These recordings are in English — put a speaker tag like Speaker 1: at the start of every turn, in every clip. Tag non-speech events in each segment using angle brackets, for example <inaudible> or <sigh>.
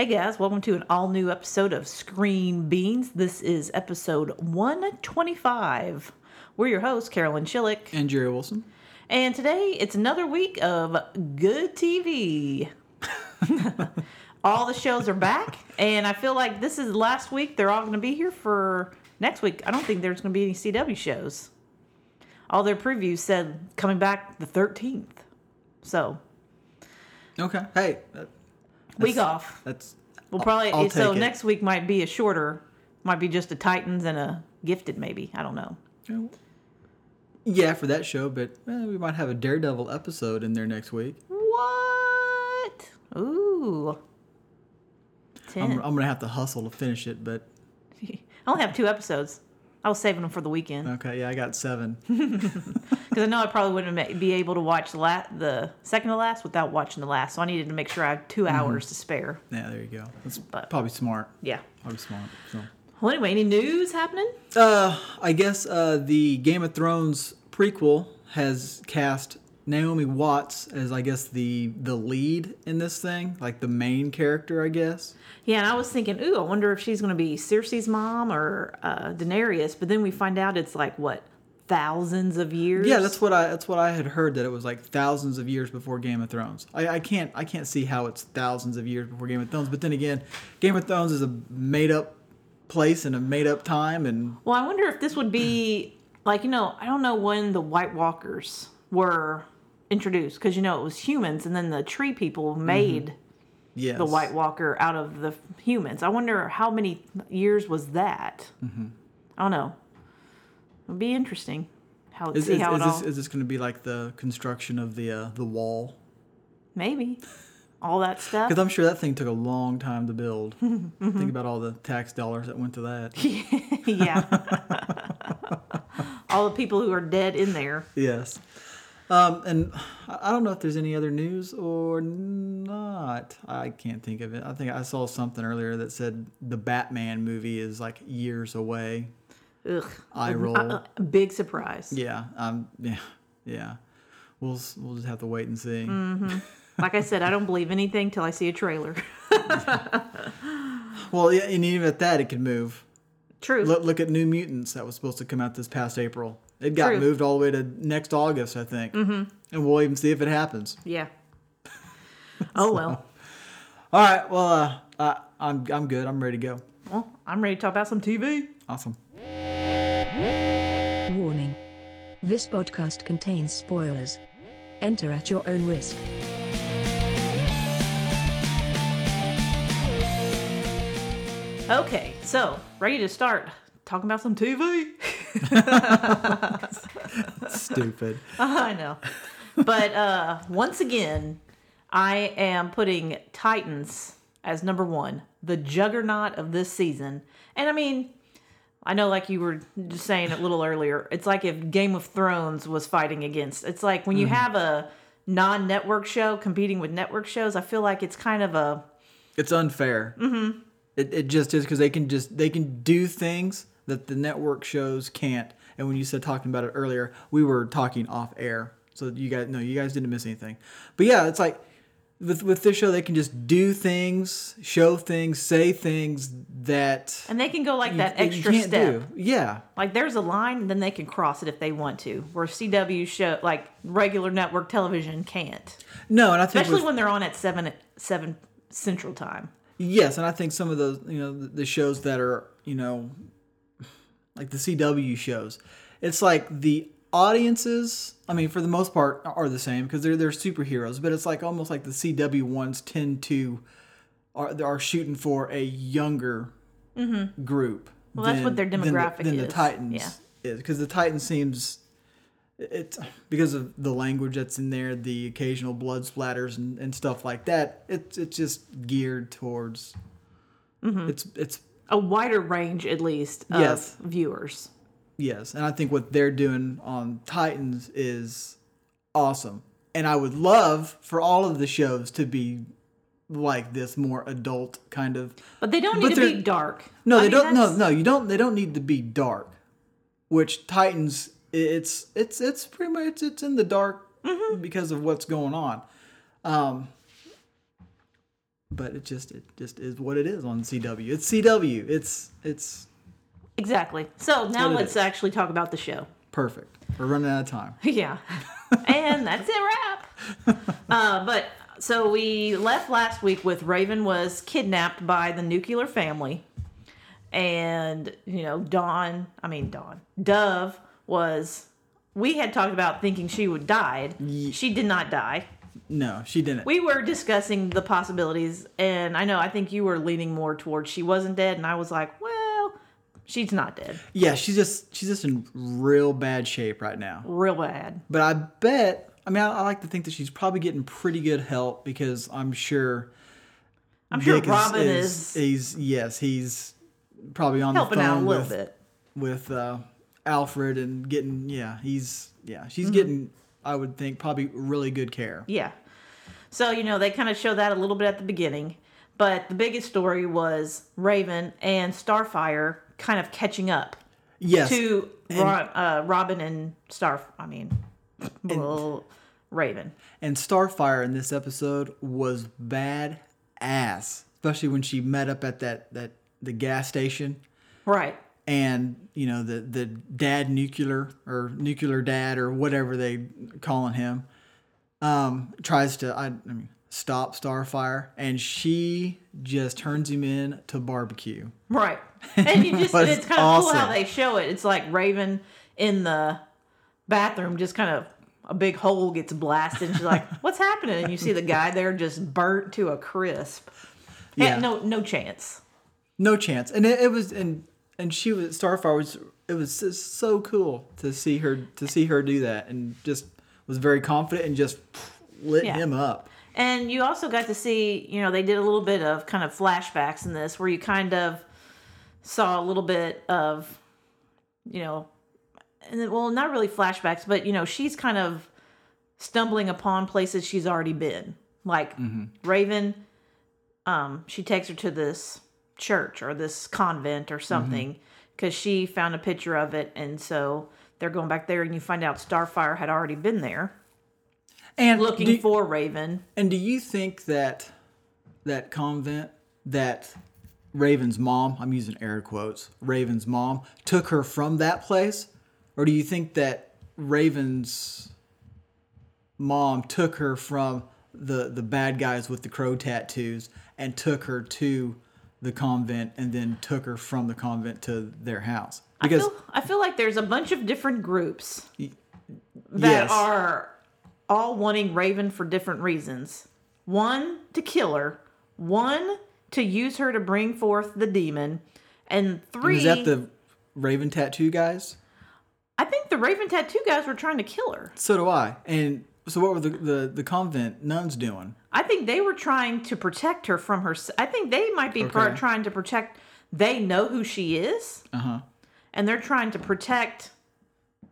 Speaker 1: Hey guys, welcome to an all new episode of Screen Beans. This is episode 125. We're your hosts, Carolyn Schillick,
Speaker 2: And Jerry Wilson.
Speaker 1: and today it's another week of good TV. <laughs> all the shows are back, and I feel like this is last week. They're all going to be here for next week. I don't think there's going to be any CW shows. All their previews said coming back the 13th. So,
Speaker 2: Okay. Hey,
Speaker 1: week off.
Speaker 2: that's
Speaker 1: We'll probably
Speaker 2: I'll
Speaker 1: so
Speaker 2: take it.
Speaker 1: next week might be a shorter, might be just a Titans and a Gifted maybe. I don't know.
Speaker 2: yeah for that show, but eh, we might have a Daredevil episode in there next week.
Speaker 1: What? Ooh.
Speaker 2: I'm, I'm gonna have to hustle to finish it, but <laughs>
Speaker 1: I only have two episodes. I was saving them for the weekend
Speaker 2: okay, yeah, I got seven. <laughs>
Speaker 1: because I know I probably wouldn't be able to watch the la- the second to last without watching the last. So I needed to make sure I had 2
Speaker 2: Mm-hmm.
Speaker 1: hours to spare.
Speaker 2: yeah, there you go. That's
Speaker 1: But-
Speaker 2: probably smart.
Speaker 1: Yeah.
Speaker 2: Probably smart. So,
Speaker 1: Well, anyway, any news happening?
Speaker 2: uh, I guess uh, the Game of Thrones prequel has cast Naomi Watts as I guess the the lead in this thing, like the main character, I guess.
Speaker 1: Yeah, and I was thinking, ooh, I wonder if she's going to be Cersei's mom or uh, Daenerys. But then we find out it's like what thousands of years.
Speaker 2: Yeah, that's what I that's what I had heard that it was like thousands of years before Game of Thrones. I, I can't I can't see how it's thousands of years before Game of Thrones. But then again, Game of Thrones is a made up place and a made up time and
Speaker 1: Well, I wonder if this would be like you know I don't know when the White Walkers were introduced because you know it was humans and then the tree people made
Speaker 2: yes.
Speaker 1: the White Walker out of the humans. I wonder how many years was that.
Speaker 2: Mm-hmm.
Speaker 1: I don't know. It'd be interesting how
Speaker 2: Is,
Speaker 1: see
Speaker 2: is,
Speaker 1: how
Speaker 2: is
Speaker 1: it
Speaker 2: this
Speaker 1: all
Speaker 2: is this going to be like the construction of the uh, the wall?
Speaker 1: maybe all that stuff.
Speaker 2: Because I'm sure that thing took a long time to build. <laughs>
Speaker 1: Mm-hmm.
Speaker 2: Think about all the tax dollars that went to that. <laughs>
Speaker 1: yeah. <laughs> all the people who are dead in there.
Speaker 2: yes. Um, and I I don't know if there's any other news or not. I can't think of it. I think I saw something earlier that said the Batman movie is like years away.
Speaker 1: Ugh.
Speaker 2: Eye roll.
Speaker 1: Uh, uh, big surprise.
Speaker 2: Yeah. Um. Yeah. Yeah. We'll we'll just have to wait and see. <laughs>
Speaker 1: Like I said, I don't believe anything till I see a trailer. <laughs>
Speaker 2: Well, yeah, and even at that, it could move.
Speaker 1: True.
Speaker 2: Look, look at New Mutants that was supposed to come out this past April. It got
Speaker 1: True.
Speaker 2: moved all the way to next August, I think. Mm-hmm. And we'll even see if it happens.
Speaker 1: Yeah. <laughs> Oh well.
Speaker 2: All right. Well, uh, uh, I'm I'm good. I'm ready to go.
Speaker 1: Well, I'm ready to talk about some TV.
Speaker 2: Awesome.
Speaker 3: Warning. This podcast contains spoilers. Enter at your own risk.
Speaker 1: Okay, so ready to start talking about some TV. <laughs> <laughs>
Speaker 2: Stupid.
Speaker 1: I know. But uh, once again, I am putting Titans as number one, the juggernaut of this season. And I mean, I know, like you were just saying a little earlier, it's like if Game of Thrones was fighting against. It's like when you have a non network show competing with network shows, I feel like it's kind of a.
Speaker 2: It's unfair. Mm-hmm. It, it just is because they can just they can do things that the network shows can't. And when you said talking about it earlier, we were talking off air, so you guys no, you guys didn't miss anything. But yeah, it's like with with this show, they can just do things, show things, say things that
Speaker 1: And they can go like
Speaker 2: you-
Speaker 1: that
Speaker 2: you
Speaker 1: extra step.
Speaker 2: do. Yeah,
Speaker 1: Like there's a line, and then they can cross it if they want to. Where CW show, like regular network television, can't.
Speaker 2: no, and I think
Speaker 1: Especially when they're on at seven seven Central Time.
Speaker 2: Yes, and I think some of those, you know, the shows that are, you know, like the CW shows, it's like the audiences. I mean, for the most part, are the same because they're they're superheroes, but it's like almost like the CW ones tend to are are shooting for a younger group.
Speaker 1: Mm-hmm. Well, that's what their
Speaker 2: than the-
Speaker 1: demographic
Speaker 2: than the
Speaker 1: is.
Speaker 2: Titans
Speaker 1: Yeah.
Speaker 2: is because the Titans seems it's because of the language that's in there, the occasional blood splatters and, and stuff like that. It's it's just geared towards.
Speaker 1: Mm-hmm.
Speaker 2: It's it's
Speaker 1: A wider range, at least, of
Speaker 2: Yes.
Speaker 1: viewers.
Speaker 2: yes, and I think what they're doing on Titans is awesome, and I would love for all of the shows to be like this, more adult kind of.
Speaker 1: But they don't need to be dark.
Speaker 2: No,
Speaker 1: I
Speaker 2: they
Speaker 1: mean,
Speaker 2: don't. No,
Speaker 1: that's-
Speaker 2: no, you don't. They don't need to be dark. Which Titans, it's it's it's pretty much it's, it's in the dark
Speaker 1: Mm-hmm.
Speaker 2: because of what's going on. Um, but it just it just is what it is on CW. It's CW. It's it's
Speaker 1: Exactly. So now let's actually talk about the show.
Speaker 2: perfect. We're running out of time. <laughs>
Speaker 1: Yeah. and that's it wrap. <laughs> Uh, but so we left last week with Raven was kidnapped by the nuclear family. And, you know, Dawn, I mean, Dawn, Dove was, we had talked about thinking she would died. She did not die.
Speaker 2: No, she didn't.
Speaker 1: We were discussing the possibilities. And I know, I think you were leaning more towards she wasn't dead. And I was like, well, she's not dead.
Speaker 2: yeah, she's just she's just in real bad shape right now.
Speaker 1: Real bad.
Speaker 2: But I bet. I mean, I, I like to think that she's probably getting pretty good help because I'm sure.
Speaker 1: I'm sure Robin is,
Speaker 2: He's yes, he's probably on the phone
Speaker 1: out a little
Speaker 2: with,
Speaker 1: bit.
Speaker 2: with uh, Alfred and getting yeah, he's yeah, she's
Speaker 1: Mm-hmm.
Speaker 2: getting I would think probably really good care.
Speaker 1: Yeah. So, you know, they kind of show that a little bit at the beginning. But the biggest story was Raven and Starfire kind of catching up
Speaker 2: Yes,
Speaker 1: to Ro- uh, Robin and Star. I mean, well, Raven.
Speaker 2: and Starfire in this episode was bad ass, especially when she met up at that that the gas station.
Speaker 1: Right.
Speaker 2: And you know the the dad nuclear or nuclear dad or whatever they calling him um tries to I, I mean stop starfire and she just turns him in to barbecue
Speaker 1: Right. And you just <laughs> it's kind of cool how they show it. It's like Raven in the bathroom, just kind of a big hole gets blasted. And she's like, <laughs> what's happening? And you see the guy there just burnt to a crisp.
Speaker 2: Yeah.
Speaker 1: Yeah. No, no chance.
Speaker 2: no chance and it, it was and and she was starfire was it was just so cool to see her to see her do that and just was very confident and just lit
Speaker 1: Yeah.
Speaker 2: him up
Speaker 1: And you also got to see, you know, they did a little bit of kind of flashbacks in this where you kind of saw a little bit of, you know, and then, well, not really flashbacks, but, you know, she's kind of stumbling upon places she's already been. Like Raven, um, she takes her to this church or this convent or mm-hmm. something because she found a picture of it. And so they're going back there, and you find out Starfire had already been there
Speaker 2: and
Speaker 1: looking
Speaker 2: do-
Speaker 1: for Raven.
Speaker 2: And do you think that that convent that Raven's mom, I'm using air quotes, Raven's mom took her from that place? Or do you think that Raven's mom took her from the the bad guys with the crow tattoos and took her to the convent and then took her from the convent to their house? Because
Speaker 1: I feel, I feel like there's a bunch of different groups that
Speaker 2: yes.
Speaker 1: are all wanting Raven for different reasons. One to kill her, one to use her to bring forth the demon, and three.
Speaker 2: Is that the Raven tattoo guys?
Speaker 1: I think the Raven tattoo guys were trying to kill her.
Speaker 2: So do I. And so what were the, the, the convent nuns doing?
Speaker 1: I think they were trying to protect her from her. I think they might be part
Speaker 2: Okay.
Speaker 1: trying to protect. They know who she is,
Speaker 2: Uh huh.
Speaker 1: and they're trying to protect.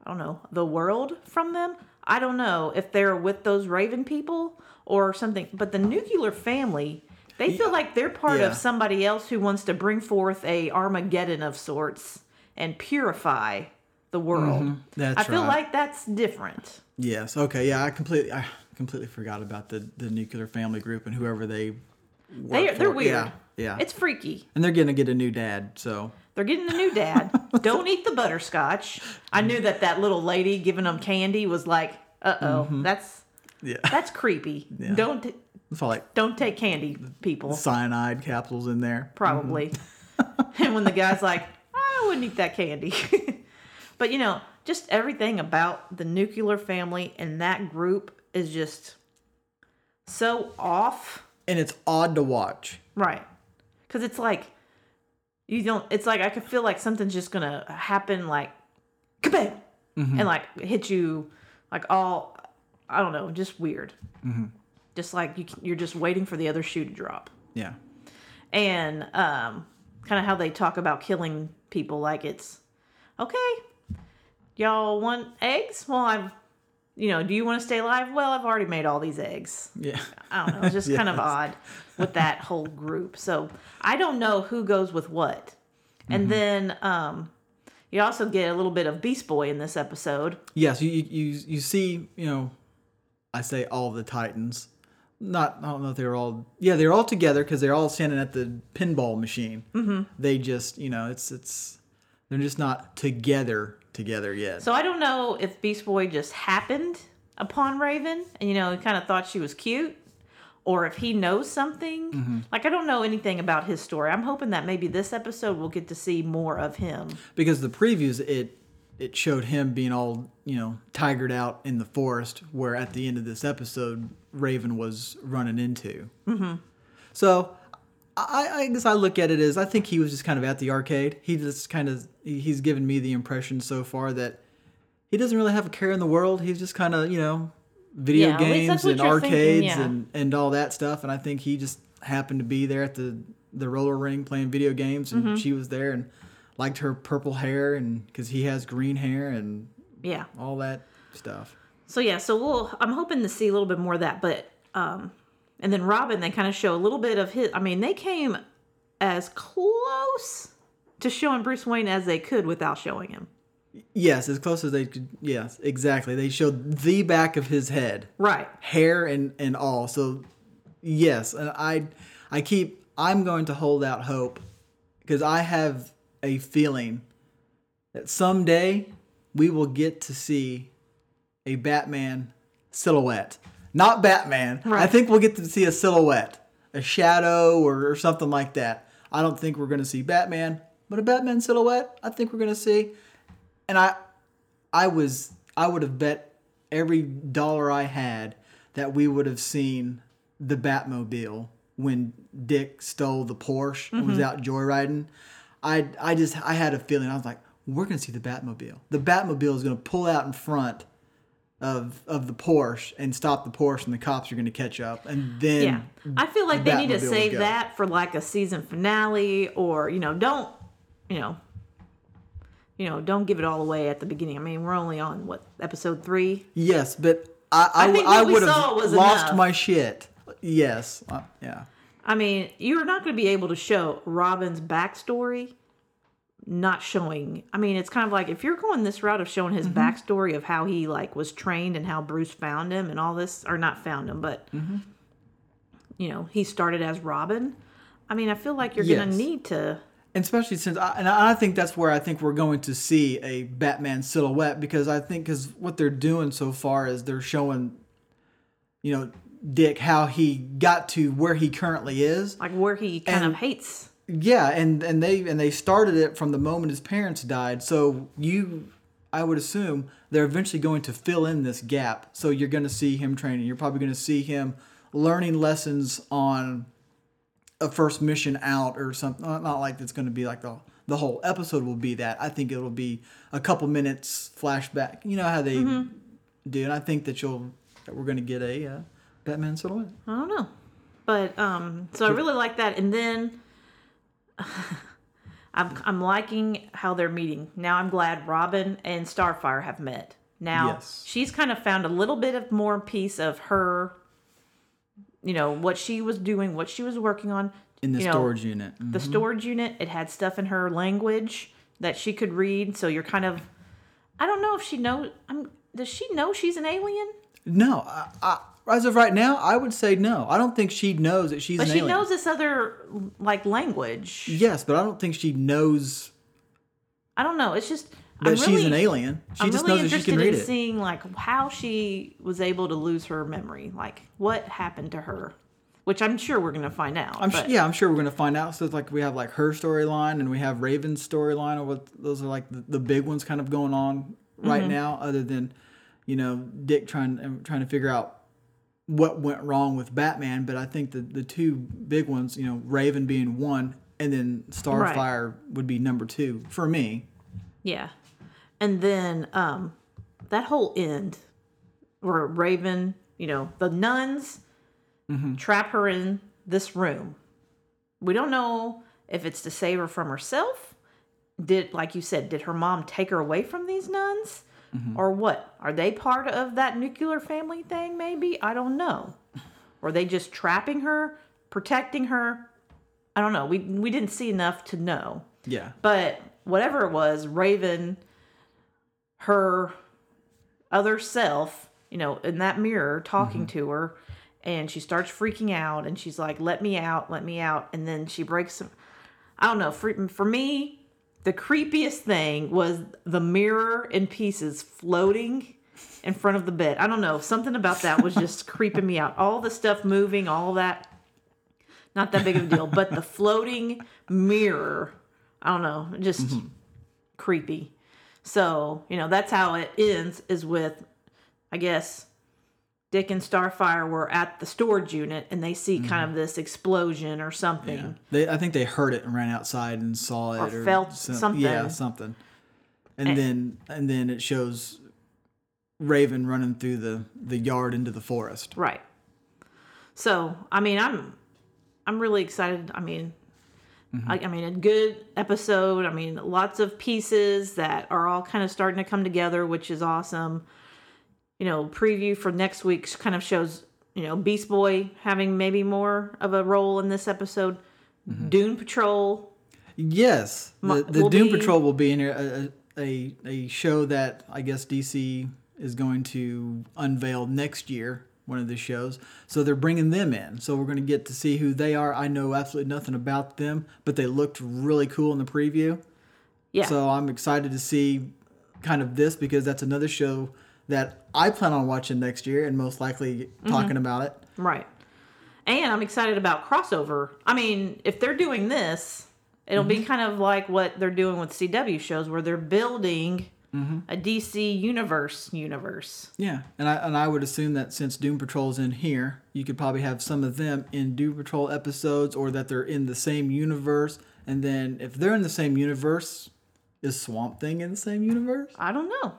Speaker 1: I don't know the world from them. I don't know if they're with those Raven people or something. But the nuclear family, they feel like they're part
Speaker 2: Yeah.
Speaker 1: of somebody else who wants to bring forth a Armageddon of sorts and purify the world.
Speaker 2: Mm-hmm. That's
Speaker 1: I feel
Speaker 2: right.
Speaker 1: like that's different.
Speaker 2: Yes. Okay. Yeah. I completely, I completely forgot about the the nuclear family group and whoever they.
Speaker 1: They they're weird.
Speaker 2: Yeah. Yeah.
Speaker 1: It's freaky.
Speaker 2: and they're gonna get a new dad. So
Speaker 1: They're getting a new dad. <laughs> Don't eat the butterscotch. I knew that that little lady giving them candy was like, uh oh,
Speaker 2: Mm-hmm.
Speaker 1: that's
Speaker 2: yeah,
Speaker 1: that's creepy. Don't t-
Speaker 2: like
Speaker 1: don't take candy, people.
Speaker 2: cyanide capsules in there.
Speaker 1: Probably. <laughs> and when the guy's like, I wouldn't eat that candy. <laughs> but you know, just everything about the nuclear family and that group is just so off.
Speaker 2: And it's odd to watch.
Speaker 1: Right. Because it's like, you don't, it's like I could feel like something's just going to happen like, kabam! And like hit you like all, I don't know, just weird. Just like you, you're just waiting for the other shoe to drop.
Speaker 2: Yeah.
Speaker 1: And um, kind of how they talk about killing people like it's, okay, y'all want eggs? Well, I've, you know, do you want to stay alive? Well, I've already made all these eggs.
Speaker 2: Yeah.
Speaker 1: I don't know. It's just <laughs> kind of odd with that whole group. So I don't know who goes with what. And then um, you also get a little bit of Beast Boy in this episode.
Speaker 2: Yes. You you you see. You know, I say all the Titans, not I don't know if they're all yeah they're all together because they're all standing at the pinball machine. Mm-hmm. They just you know it's it's they're just not together together yet.
Speaker 1: So I don't know if Beast Boy just happened upon Raven and you know he kind of thought she was cute, or if he knows something.
Speaker 2: Mm-hmm.
Speaker 1: Like I don't know anything about his story. I'm hoping that maybe this episode we'll get to see more of him.
Speaker 2: because the previews it it showed him being all you know tigered out in the forest where at the end of this episode raven was running into mm-hmm. so I, I guess i look at it as i think he was just kind of at the arcade he just kind of he's given me the impression so far that he doesn't really have a care in the world he's just kind of you know video
Speaker 1: Yeah,
Speaker 2: games and
Speaker 1: you're thinking,
Speaker 2: arcades
Speaker 1: yeah.
Speaker 2: and and all that stuff and i think he just happened to be there at the the roller ring playing video games
Speaker 1: Mm-hmm.
Speaker 2: and she was there and liked her purple hair and because he has green hair and
Speaker 1: Yeah.
Speaker 2: all that stuff
Speaker 1: So yeah, so we'll I'm hoping to see a little bit more of that, but um and then Robin they kind of show a little bit of his I mean, they came as close to showing Bruce Wayne as they could without showing him.
Speaker 2: yes as close as they could yes exactly they showed the back of his head
Speaker 1: Right.
Speaker 2: hair and and all so yes and i i keep i'm going to hold out hope because i have a feeling that someday we will get to see a batman silhouette not batman. I think we'll get to see a silhouette a shadow or, or something like that. I don't think we're going to see batman but a batman silhouette i think we're going to see. And i I was I would have bet every dollar I had that we would have seen the Batmobile when Dick stole the Porsche and was mm-hmm. out joyriding. I I just I had a feeling I was like we're gonna see the Batmobile. The Batmobile is gonna pull out in front of of the Porsche and stop the Porsche, and the cops are gonna catch up, and then
Speaker 1: Yeah. I feel like
Speaker 2: the
Speaker 1: they need to save that for like a season finale or, you know, don't, you know, you know, don't give it all away at the beginning. I mean, we're only on what, episode 3?
Speaker 2: Yes, but I I,
Speaker 1: I
Speaker 2: I would have lost
Speaker 1: enough.
Speaker 2: my shit. Yes, uh, yeah.
Speaker 1: I mean, you're not going to be able to show Robin's backstory not showing. I mean, it's kind of like if you're going this route of showing his
Speaker 2: Mm-hmm.
Speaker 1: backstory of how he like was trained and how Bruce found him and all this or not found him, but
Speaker 2: Mm-hmm.
Speaker 1: you know, he started as Robin. I mean, I feel like you're gonna need to
Speaker 2: And especially since I, and I think that's where I think we're going to see a Batman silhouette because I think because what they're doing so far is they're showing, you know, Dick how he got to where he currently is.
Speaker 1: like where he kind
Speaker 2: And-
Speaker 1: of hates.
Speaker 2: Yeah, and and they and they started it from the moment his parents died. So you, I would assume they're eventually going to fill in this gap. So you're going to see him training. You're probably going to see him learning lessons on a first mission out or something. Not like it's going to be like the the whole episode will be that. I think it'll be a couple minutes flashback. You know how they do, and I think that you'll that we're going to get a uh, Batman silhouette.
Speaker 1: I don't know. But um so I really like that and then <laughs> I'm I'm liking how they're meeting. Now I'm glad Robin and Starfire have met. Now
Speaker 2: Yes.
Speaker 1: she's kind of found a little bit of more piece of her you know what she was doing, what she was working on
Speaker 2: In the
Speaker 1: you know,
Speaker 2: storage unit.
Speaker 1: The mm-hmm. storage unit, it had stuff in her language that she could read, so you're kind of I don't know if she knows I'm does she know she's an alien?
Speaker 2: No, I, I, as of right now, I would say no. I don't think she knows that she's
Speaker 1: But she
Speaker 2: alien.
Speaker 1: knows this other like language.
Speaker 2: Yes, but I don't think she knows
Speaker 1: I don't know. It's just
Speaker 2: that
Speaker 1: I'm
Speaker 2: she's
Speaker 1: really,
Speaker 2: an alien. She
Speaker 1: I'm
Speaker 2: just
Speaker 1: really
Speaker 2: knows that she
Speaker 1: interested
Speaker 2: can read
Speaker 1: in
Speaker 2: it.
Speaker 1: seeing like how she was able to lose her memory. Like what happened to her, which I'm sure we're gonna find out.
Speaker 2: I'm
Speaker 1: but,
Speaker 2: sure, yeah, I'm sure we're gonna find out. So it's like we have like her storyline and we have Raven's storyline, or what those are like the, the big ones kind of going on right
Speaker 1: Mm-hmm.
Speaker 2: now. Other than you know Dick trying trying to figure out what went wrong with Batman, but I think the the two big ones, you know, Raven being one, and then Starfire would be number two for me.
Speaker 1: Yeah, and then um, that whole end where Raven, you know, the nuns
Speaker 2: Mm-hmm.
Speaker 1: trap her in this room. We don't know if it's to save her from herself. Did like you said, did her mom take her away from these nuns?
Speaker 2: Mm-hmm.
Speaker 1: Or what? Are they part of that nuclear family thing, maybe? I don't know. Or are they just trapping her, protecting her? I don't know. We we didn't see enough to know.
Speaker 2: Yeah.
Speaker 1: But whatever it was, Raven, her other self, you know, in that mirror talking to her, and she starts freaking out and she's like let me out let me out and then she breaks some i don't know for, for me the creepiest thing was the mirror in pieces floating in front of the bed. I don't know something about that was just <laughs> creeping me out. All the stuff moving all that not that big of a deal but the floating mirror i don't know just mm-hmm. creepy. So you know that's how it ends is with i guess Dick and Starfire were at the storage unit and they see kind of this explosion or something.
Speaker 2: Yeah. They, I think they heard it and ran outside and saw it
Speaker 1: Or felt something.
Speaker 2: Yeah, something. And then and then it shows Raven running through the the yard into the forest.
Speaker 1: Right. So, I mean, I'm I'm really excited. I mean,
Speaker 2: Mm-hmm.
Speaker 1: I, I mean, a good episode. I mean, lots of pieces that are all kind of starting to come together, which is awesome. You know, preview for next week's kind of shows, you know, Beast Boy having maybe more of a role in this episode.
Speaker 2: Mm-hmm.
Speaker 1: Doom Patrol.
Speaker 2: Yes, the, the Doom
Speaker 1: be-
Speaker 2: Patrol will be in here. A, a a show that I guess DC is going to unveil next year. One of the shows, so they're bringing them in. So we're going to get to see who they are. I know absolutely nothing about them, but they looked really cool in the preview.
Speaker 1: Yeah.
Speaker 2: So I'm excited to see kind of this because that's another show that I plan on watching next year and most likely talking mm-hmm. about it.
Speaker 1: Right. And I'm excited about crossover. I mean, if they're doing this, it'll be mm-hmm. kind of like what they're doing with CW shows where they're building mm-hmm. a DC universe universe.
Speaker 2: Yeah, and I and I would assume that since Doom Patrol's in here, you could probably have some of them in Doom Patrol episodes, or that they're in the same universe. And then if they're in the same universe, is Swamp Thing in the same universe?
Speaker 1: I don't know.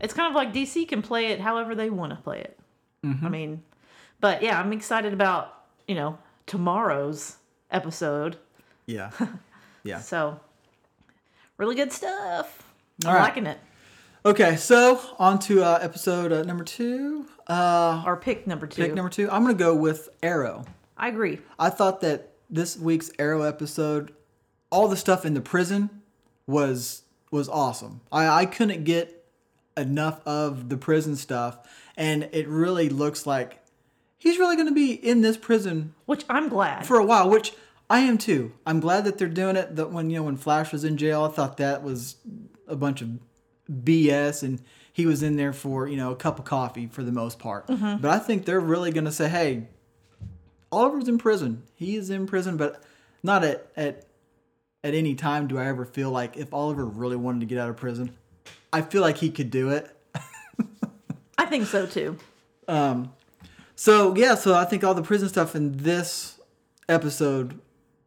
Speaker 1: It's kind of like DC can play it however they want to play it. I mean, but yeah, I'm excited about, you know, tomorrow's episode.
Speaker 2: Yeah, <laughs> yeah.
Speaker 1: So, really good stuff. I'm
Speaker 2: right.
Speaker 1: liking it.
Speaker 2: Okay, so on to uh, episode uh, number two. Uh,
Speaker 1: Or pick number two.
Speaker 2: pick number two. I'm gonna go with Arrow.
Speaker 1: I agree.
Speaker 2: I thought that this week's Arrow episode, all the stuff in the prison, was was awesome. I, I couldn't get enough of the prison stuff, and it really looks like he's really going to be in this prison
Speaker 1: Which I'm glad.
Speaker 2: for a while, which I am too. I'm glad that they're doing it. That when you know when Flash was in jail, I thought that was a bunch of BS, and he was in there for you know a cup of coffee for the most part. Mm-hmm. But I think they're really going to say, hey, Oliver's in prison. He is in prison, but not at at at any time do I ever feel like if Oliver really wanted to get out of prison, I feel like he could do it.
Speaker 1: I think so too.
Speaker 2: Um, So yeah, so I think all the prison stuff in this episode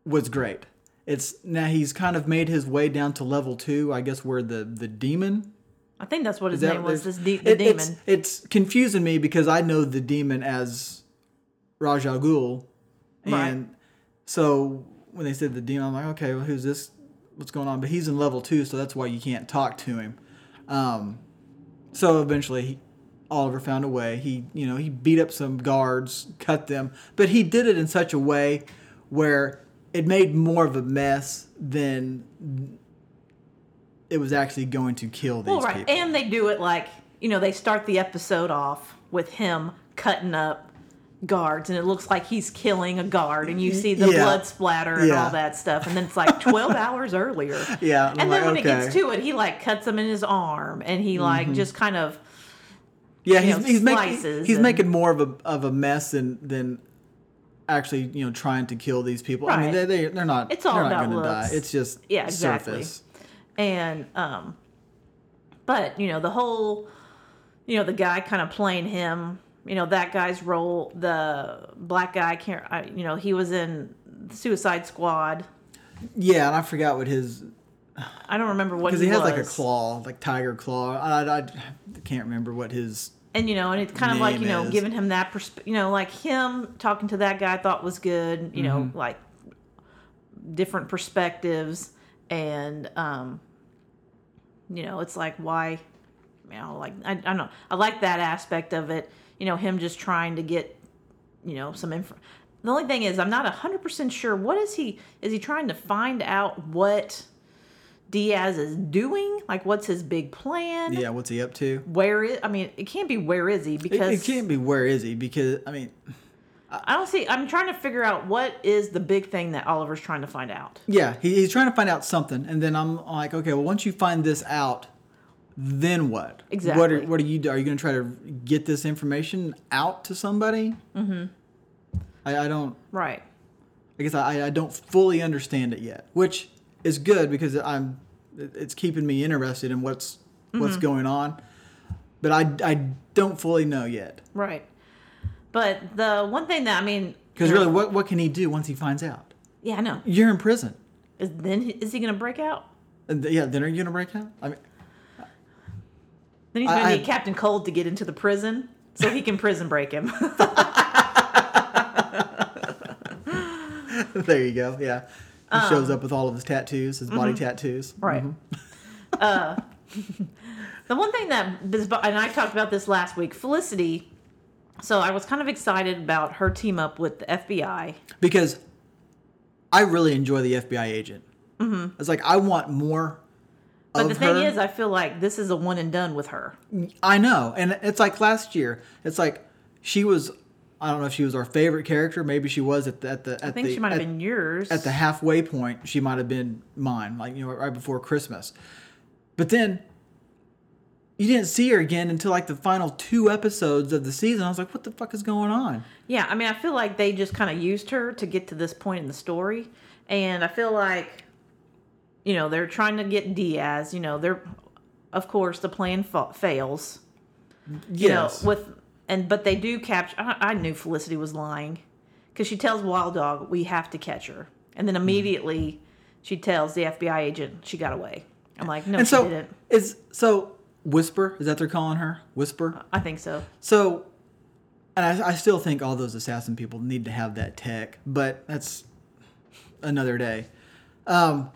Speaker 2: was great. It's now he's kind of made his way down to level two, I guess, where the the demon.
Speaker 1: I think that's what his
Speaker 2: that-
Speaker 1: name was. This de- the
Speaker 2: it-
Speaker 1: demon.
Speaker 2: It's, confusing me because I know the demon as Ra's al Ghul, and
Speaker 1: Right.
Speaker 2: so when they said the demon, I'm like, okay, well, who's this? What's going on? But he's in level two, so that's why you can't talk to him. Um, so eventually, he, Oliver found a way. He, you know, he beat up some guards, cut them, but he did it in such a way where it made more of a mess than it was actually going to kill these
Speaker 1: Well, right.
Speaker 2: people.
Speaker 1: And they do it like, you know, they start the episode off with him cutting up guards and it looks like he's killing a guard and you see the
Speaker 2: Yeah.
Speaker 1: blood splatter and
Speaker 2: Yeah.
Speaker 1: all that stuff and then it's like 12 <laughs> hours earlier
Speaker 2: Yeah, I'm
Speaker 1: and then
Speaker 2: like,
Speaker 1: when it gets to it he like cuts him in his arm and he like
Speaker 2: Mm-hmm.
Speaker 1: just kind of
Speaker 2: Yeah, he's,
Speaker 1: know,
Speaker 2: he's making he's
Speaker 1: and-
Speaker 2: making more of a of a mess than than actually you know trying to kill these people. I mean they they they're not
Speaker 1: It's all
Speaker 2: they're not
Speaker 1: about
Speaker 2: gonna die.
Speaker 1: looks.
Speaker 2: It's just
Speaker 1: Yeah, exactly.
Speaker 2: surface.
Speaker 1: and um but you know the whole you know the guy kind of playing him you know that guy's role the black guy can't I, you know he was in suicide squad
Speaker 2: Yeah, and I forgot what his
Speaker 1: i don't remember what
Speaker 2: because
Speaker 1: he,
Speaker 2: he, has
Speaker 1: was
Speaker 2: like a claw, like tiger claw. I, I, can't remember what his.
Speaker 1: and you know and it's kind of like you know
Speaker 2: is-
Speaker 1: giving him that persp- you know like him talking to that guy i thought was good you
Speaker 2: Mm-hmm.
Speaker 1: know like different perspectives and um you know it's like why you know like i, I don't know i like that aspect of it you know him just trying to get you know some info the only thing is i'm not 100% sure what is he is he trying to find out what Diaz is doing. Like, what's his big plan?
Speaker 2: Yeah, what's he up to?
Speaker 1: Where is? I mean, it can't be where is he
Speaker 2: It,
Speaker 1: because
Speaker 2: it can't be where is he because I mean,
Speaker 1: I don't see. I'm trying to figure out what is the big thing that Oliver's trying to find out.
Speaker 2: yeah, he, he's trying to find out something, and then I'm like, okay, well, once you find this out, then what? What are,
Speaker 1: Exactly.
Speaker 2: what are you? Are you going to try to get this information out to somebody? Mm-hmm. I, I don't.
Speaker 1: Right.
Speaker 2: I guess I, I don't fully understand it yet, which is good because I'm it's keeping me interested in what's what's
Speaker 1: Mm-hmm.
Speaker 2: going on. But I, I don't fully know yet
Speaker 1: Right. But the one thing that I mean,
Speaker 2: because really, what what can he do once he finds out?
Speaker 1: yeah, I know.
Speaker 2: You're in prison.
Speaker 1: Is then is he going to break out?
Speaker 2: Yeah, then are you gonna break out? I mean,
Speaker 1: Then he's going to need Captain Cold to get into the prison so he can prison break him. <laughs>
Speaker 2: there you go. Yeah, he shows up with all of his tattoos, his body tattoos.
Speaker 1: Um, mm-hmm. Right. <laughs> uh, the one thing that, and I talked about this last week, Felicity. So I was kind of excited about her team up with the FBI.
Speaker 2: Because I really enjoy the FBI agent. Mm-hmm. It's like I want more.
Speaker 1: But the thing
Speaker 2: her.
Speaker 1: is, I feel like this is a one and done with her.
Speaker 2: I know, and it's like last year. It's like she was. I don't know if she was our favorite character. Maybe she was at the at the at
Speaker 1: I think
Speaker 2: the
Speaker 1: she might have been yours.
Speaker 2: at the halfway point. She might have been mine, like you know, right before Christmas. But then you didn't see her again until like the final two episodes of the season. I was like, what the fuck is going on?
Speaker 1: Yeah, I mean, I feel like they just kind of used her to get to this point in the story, and I feel like, you know, they're trying to get Diaz. You know, they're, of course, the plan fa- fails. You
Speaker 2: Yes.
Speaker 1: know, with and but they do capture. I, I knew Felicity was lying because she tells Wild Dog we have to catch her, and
Speaker 2: Mm-hmm.
Speaker 1: then immediately she tells the FBI agent she got away. I'm like, no,
Speaker 2: and
Speaker 1: she
Speaker 2: so
Speaker 1: didn't.
Speaker 2: is so Whisper. Is that they're calling her Whisper?
Speaker 1: I think so.
Speaker 2: So, and I, I still think all those assassin people need to have that tech, but that's another day. Um,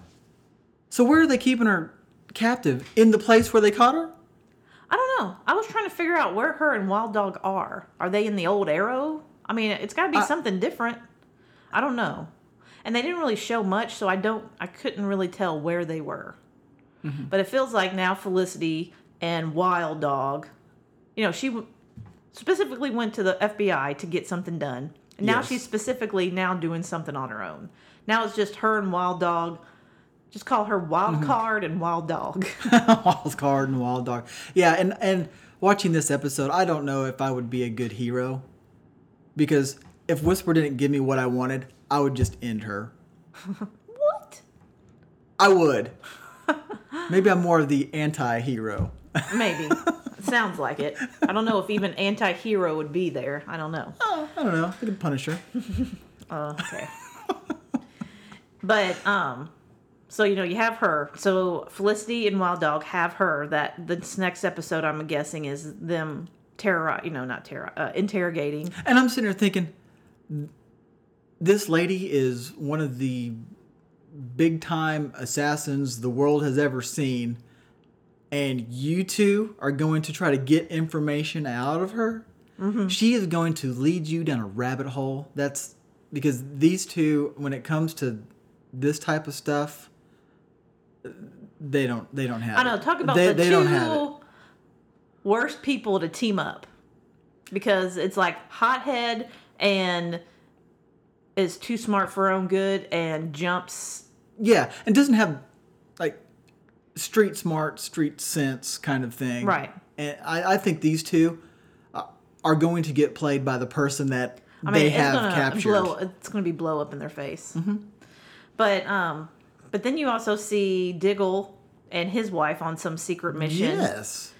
Speaker 2: so where are they keeping her captive? In the place where they caught her?
Speaker 1: I don't know. I was trying to figure out where her and Wild Dog are. Are they in the old Arrow? I mean, it's got to be something different. I don't know. And they didn't really show much, so I don't. I couldn't really tell where they were. Mm-hmm. But it feels like now Felicity and Wild Dog, you know, she w- specifically went to the FBI to get something done, and now
Speaker 2: Yes.
Speaker 1: she's specifically now doing something on her own. Now it's just her and Wild Dog. Just call her Wild Card and Wild Dog. <laughs>
Speaker 2: Wild Card and Wild Dog. Yeah, and and watching this episode, I don't know if I would be a good hero because if Whisper didn't give me what I wanted, I would just end her. <laughs>
Speaker 1: what?
Speaker 2: I would. Maybe I'm more of the anti-hero. <laughs>
Speaker 1: Maybe. Sounds like it. I don't know if even anti hero would be there. I don't know.
Speaker 2: Oh, I don't know. I could punish her.
Speaker 1: Uh, okay. but um so you know you have her. So Felicity and Wild Dog have her that this next episode I'm guessing is them terror you know, not terror uh, interrogating.
Speaker 2: And I'm sitting there thinking, this lady is one of the big time assassins the world has ever seen. And you two are going to try to get information out of her. She is going to lead you down a rabbit hole. That's because these two, when it comes to this type of stuff, they don't. They don't have.
Speaker 1: I know,
Speaker 2: it.
Speaker 1: talk about
Speaker 2: they,
Speaker 1: the
Speaker 2: they don't have
Speaker 1: two worst people to team up. Because it's like hothead and is too smart for her own good and jumps
Speaker 2: Yeah, and doesn't have like street smart, street sense kind of thing.
Speaker 1: Right.
Speaker 2: And I, I think these two uh, are going to get played by the person that
Speaker 1: I mean,
Speaker 2: they have
Speaker 1: gonna
Speaker 2: captured.
Speaker 1: blow. It's gonna be blow up in their face. But um, but then you also see Diggle and his wife on some secret mission,
Speaker 2: Yes.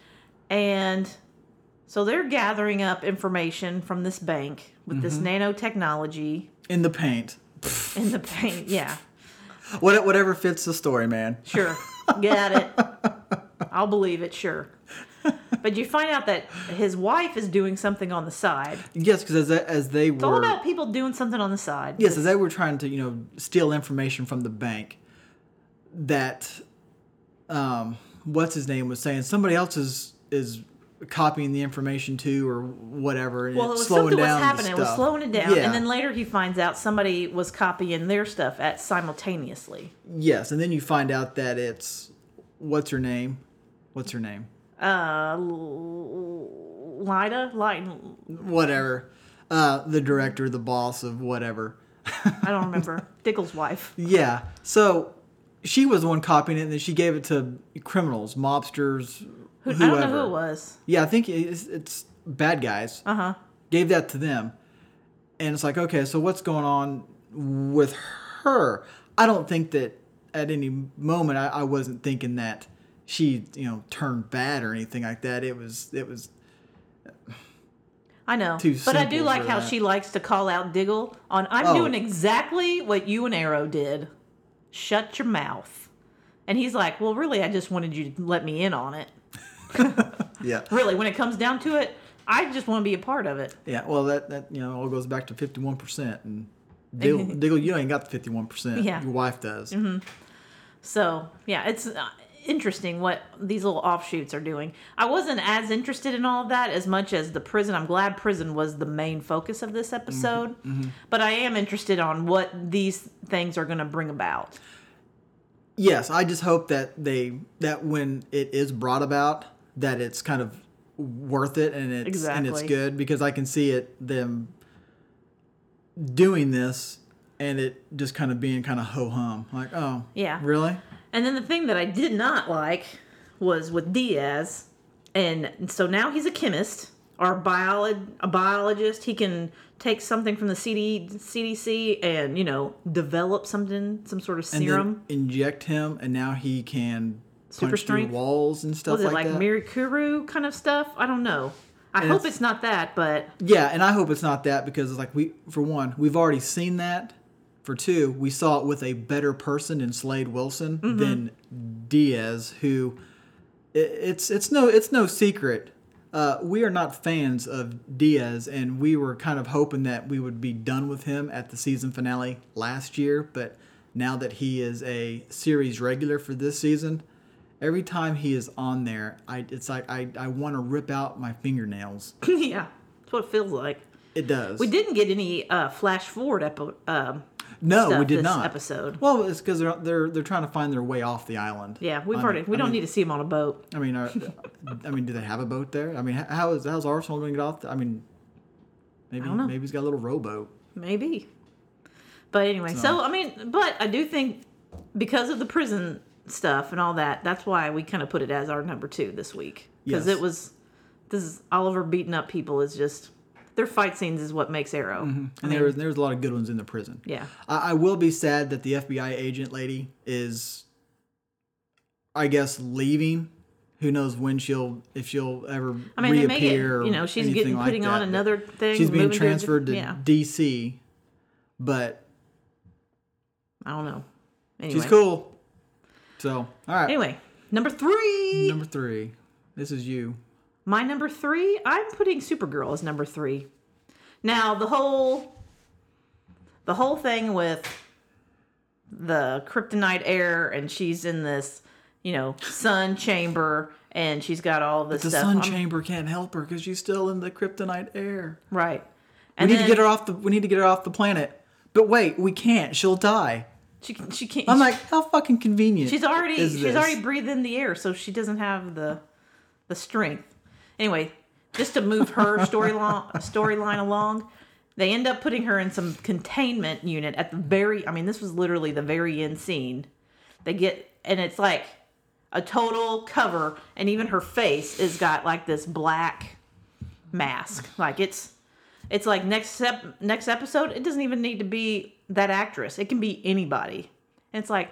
Speaker 1: and so they're gathering up information from this bank with this
Speaker 2: Mm-hmm.
Speaker 1: nanotechnology
Speaker 2: In the paint.
Speaker 1: in the paint, <laughs> Yeah,
Speaker 2: What, whatever fits the story, man.
Speaker 1: sure, got it. <laughs> I'll believe it. Sure. But you find out that his wife is doing something on the side.
Speaker 2: Yes, because as, they- as they
Speaker 1: It's all about people doing something on the side.
Speaker 2: Yes, as they were trying to, you know, steal information from the bank, that um, what's his name was saying somebody else is is copying the information to or whatever. And
Speaker 1: Well, it was
Speaker 2: slowing
Speaker 1: something was happening. It was slowing it down,
Speaker 2: Yeah.
Speaker 1: and then later he finds out somebody was copying their stuff at simultaneously.
Speaker 2: yes, and then you find out that it's what's her name? What's her name?
Speaker 1: Uh, Lida, Light,
Speaker 2: Whatever. Uh, the director, the boss of whatever.
Speaker 1: I don't <laughs> remember. Diggle's wife.
Speaker 2: Yeah. So she was the one copying it, and then she gave it to criminals, mobsters,
Speaker 1: Who,
Speaker 2: whoever.
Speaker 1: I don't know who it was.
Speaker 2: Yeah, I think it's, it's bad guys.
Speaker 1: Uh huh.
Speaker 2: Gave that to them, and it's like, okay, so what's going on with her? I don't think that at any moment I, I wasn't thinking that she, you know, turned bad or anything like that. It was, it was.
Speaker 1: I know,
Speaker 2: Too
Speaker 1: but I do like how
Speaker 2: that.
Speaker 1: she likes to call out Diggle on. I'm
Speaker 2: Oh.
Speaker 1: doing exactly what you and Arrow did. Shut your mouth. And he's like, "Well, really, I just wanted you to let me in on it. <laughs>
Speaker 2: Yeah. <laughs>
Speaker 1: Really, when it comes down to it, I just want to be a part of it."
Speaker 2: Yeah. Well, that that you know all goes back to fifty one percent, and Diggle, <laughs> Diggle, you ain't got the fifty one percent.
Speaker 1: Yeah.
Speaker 2: Your wife does.
Speaker 1: So yeah, it's uh, interesting what these little offshoots are doing. I wasn't as interested in all of that as much as the prison. I'm glad prison was the main focus of this episode, mm-hmm, mm-hmm. but I am interested on what these things are going to bring about.
Speaker 2: Yes, I just hope that they that when it is brought about, that it's kind of worth it and it's and it's good because I can see it them doing this and it just kind of being kind of ho hum like oh
Speaker 1: Yeah.
Speaker 2: really
Speaker 1: And then the thing that I did not like was with Diaz, and so now he's a chemist or biolog- a biologist. He can take something from the CD- CDC and you know develop something, some sort of serum.
Speaker 2: inject him and now he can
Speaker 1: Super
Speaker 2: punch through
Speaker 1: strength?
Speaker 2: walls and stuff like that.
Speaker 1: was it
Speaker 2: like,
Speaker 1: like
Speaker 2: that.
Speaker 1: Mirakuru kind of stuff? I don't know. I
Speaker 2: And
Speaker 1: hope
Speaker 2: it's-
Speaker 1: it's not that, but
Speaker 2: Yeah, and I hope it's not that because it's like we for one, we've already seen that. For two, we saw it with a better person in Slade Wilson
Speaker 1: Mm-hmm.
Speaker 2: than Diaz, who it's it's no it's no secret. Uh, we are not fans of Diaz, and we were kind of hoping that we would be done with him at the season finale last year. But now that he is a series regular for this season, every time he is on there, I it's like I, I want to rip out my fingernails. <coughs>
Speaker 1: yeah, that's what it feels like.
Speaker 2: It does.
Speaker 1: We didn't get any uh, flash forward epi- um
Speaker 2: No,
Speaker 1: stuff
Speaker 2: we did
Speaker 1: this
Speaker 2: not.
Speaker 1: episode.
Speaker 2: Well, it's because they're they're they're trying to find their way off the island.
Speaker 1: Yeah, we've
Speaker 2: I
Speaker 1: already.
Speaker 2: mean-
Speaker 1: We
Speaker 2: I
Speaker 1: don't
Speaker 2: mean-
Speaker 1: need to see them on a boat.
Speaker 2: I mean, are, I mean, do they have a boat there? I mean, how is how's Arsenal going to get off? The, I mean, maybe
Speaker 1: know.
Speaker 2: maybe he's got a little rowboat.
Speaker 1: Maybe. But anyway, so,
Speaker 2: So-
Speaker 1: I mean, but I do think because of the prison stuff and all that, that's why we kind of put it as our number two this week because
Speaker 2: Yes.
Speaker 1: it was this is Oliver beating up people is just their fight scenes is what makes Arrow. Mm-hmm.
Speaker 2: And
Speaker 1: I mean,
Speaker 2: there was there's a lot of good ones in the prison.
Speaker 1: yeah,
Speaker 2: I, I will be sad that the FBI agent lady is, I guess, leaving. Who knows when she'll if she'll ever
Speaker 1: I mean,
Speaker 2: reappear? or
Speaker 1: you know, she's getting
Speaker 2: like
Speaker 1: putting on
Speaker 2: that, but
Speaker 1: another thing.
Speaker 2: She's being
Speaker 1: moving to
Speaker 2: transferred to
Speaker 1: yeah.
Speaker 2: DC, but
Speaker 1: I don't know. Anyway,
Speaker 2: she's cool. So all right.
Speaker 1: Anyway, number three.
Speaker 2: Number three. This is you.
Speaker 1: My number three, I'm putting Supergirl as number three. Now the whole the whole thing with the kryptonite air and she's in this, you know, sun chamber and she's got all this
Speaker 2: The
Speaker 1: stuff.
Speaker 2: sun
Speaker 1: I'm-
Speaker 2: chamber can't help her because she's still in the kryptonite air.
Speaker 1: Right.
Speaker 2: We
Speaker 1: And
Speaker 2: need to get her off the. We need to get her off the planet. But wait, we can't. She'll die.
Speaker 1: She she can't.
Speaker 2: I'm like, how fucking convenient.
Speaker 1: she's already she's
Speaker 2: this?
Speaker 1: already breathing the air, so she doesn't have the the strength. Anyway, just to move her <laughs> storyline storyline along, they end up putting her in some containment unit at the very. I mean, this was literally the very end scene. They get and it's like a total cover, and even her face is got like this black mask. Like it's it's like next ep- next episode. It doesn't even need to be that actress. It can be anybody. And it's like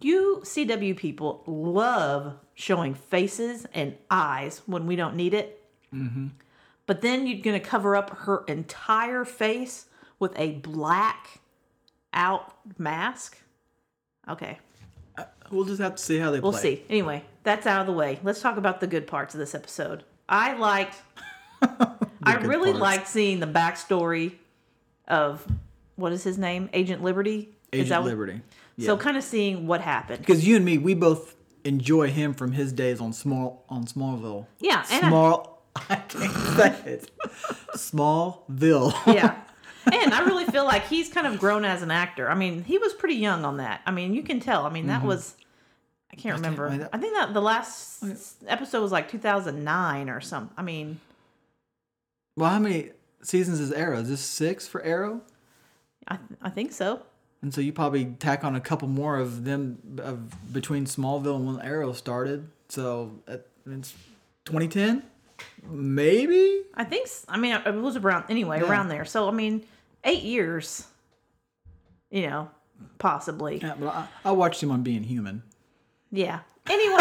Speaker 1: you CW people love showing faces and eyes when we don't need it. Mm-hmm. But then you're gonna cover up her entire face with a black out mask. Okay, uh,
Speaker 2: We'll just have to see how they
Speaker 1: we'll
Speaker 2: play.
Speaker 1: see. Anyway, that's out of the way. Let's talk about the good parts of this episode. I liked. <laughs> I really
Speaker 2: parts.
Speaker 1: liked seeing the backstory of what is his name, Agent Liberty. Is
Speaker 2: Agent
Speaker 1: that what- So kind of seeing what happened.
Speaker 2: Because you and me, we both enjoy him from his days on small on Smallville.
Speaker 1: Yeah, and I-
Speaker 2: Small <laughs> I can't say it. Smallville.
Speaker 1: yeah. <laughs> And I really feel like he's kind of grown as an actor. I mean, he was pretty young on that. I mean, you can tell. I mean, that mm-hmm. was I can't remember.
Speaker 2: I-
Speaker 1: I think that the last oh, episode was like 2009 or something. I mean,
Speaker 2: Well, how many seasons is Arrow? Is this six for Arrow?
Speaker 1: I I think so.
Speaker 2: And so you probably tack on a couple more of them of between Smallville and when Arrow started. So it's 2010, maybe.
Speaker 1: I think I mean it was around anyway
Speaker 2: Yeah.
Speaker 1: around there. So I mean, eight years. You know, possibly.
Speaker 2: Yeah, but I, I watched him on Being Human.
Speaker 1: Yeah. Anyway,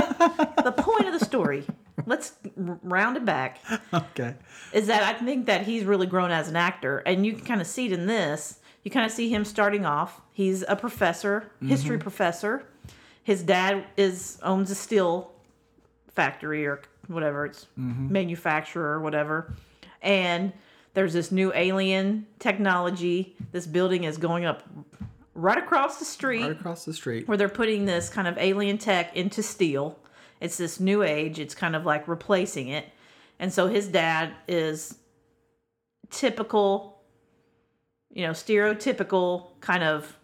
Speaker 1: the point of the story. Let's round it back. <laughs>
Speaker 2: Okay.
Speaker 1: is that I think that he's really grown as an actor, and you can kind of see it in this. You kind of see him starting off. He's a professor, history mm-hmm. professor. His dad is owns a steel factory or whatever it's mm-hmm. manufacturer or whatever, and there's this new alien technology. This building is going up right across the street
Speaker 2: Right across the street.
Speaker 1: where they're putting this kind of alien tech into steel. It's this new age. It's kind of like replacing it. And so his dad is typical, you know, stereotypical kind of,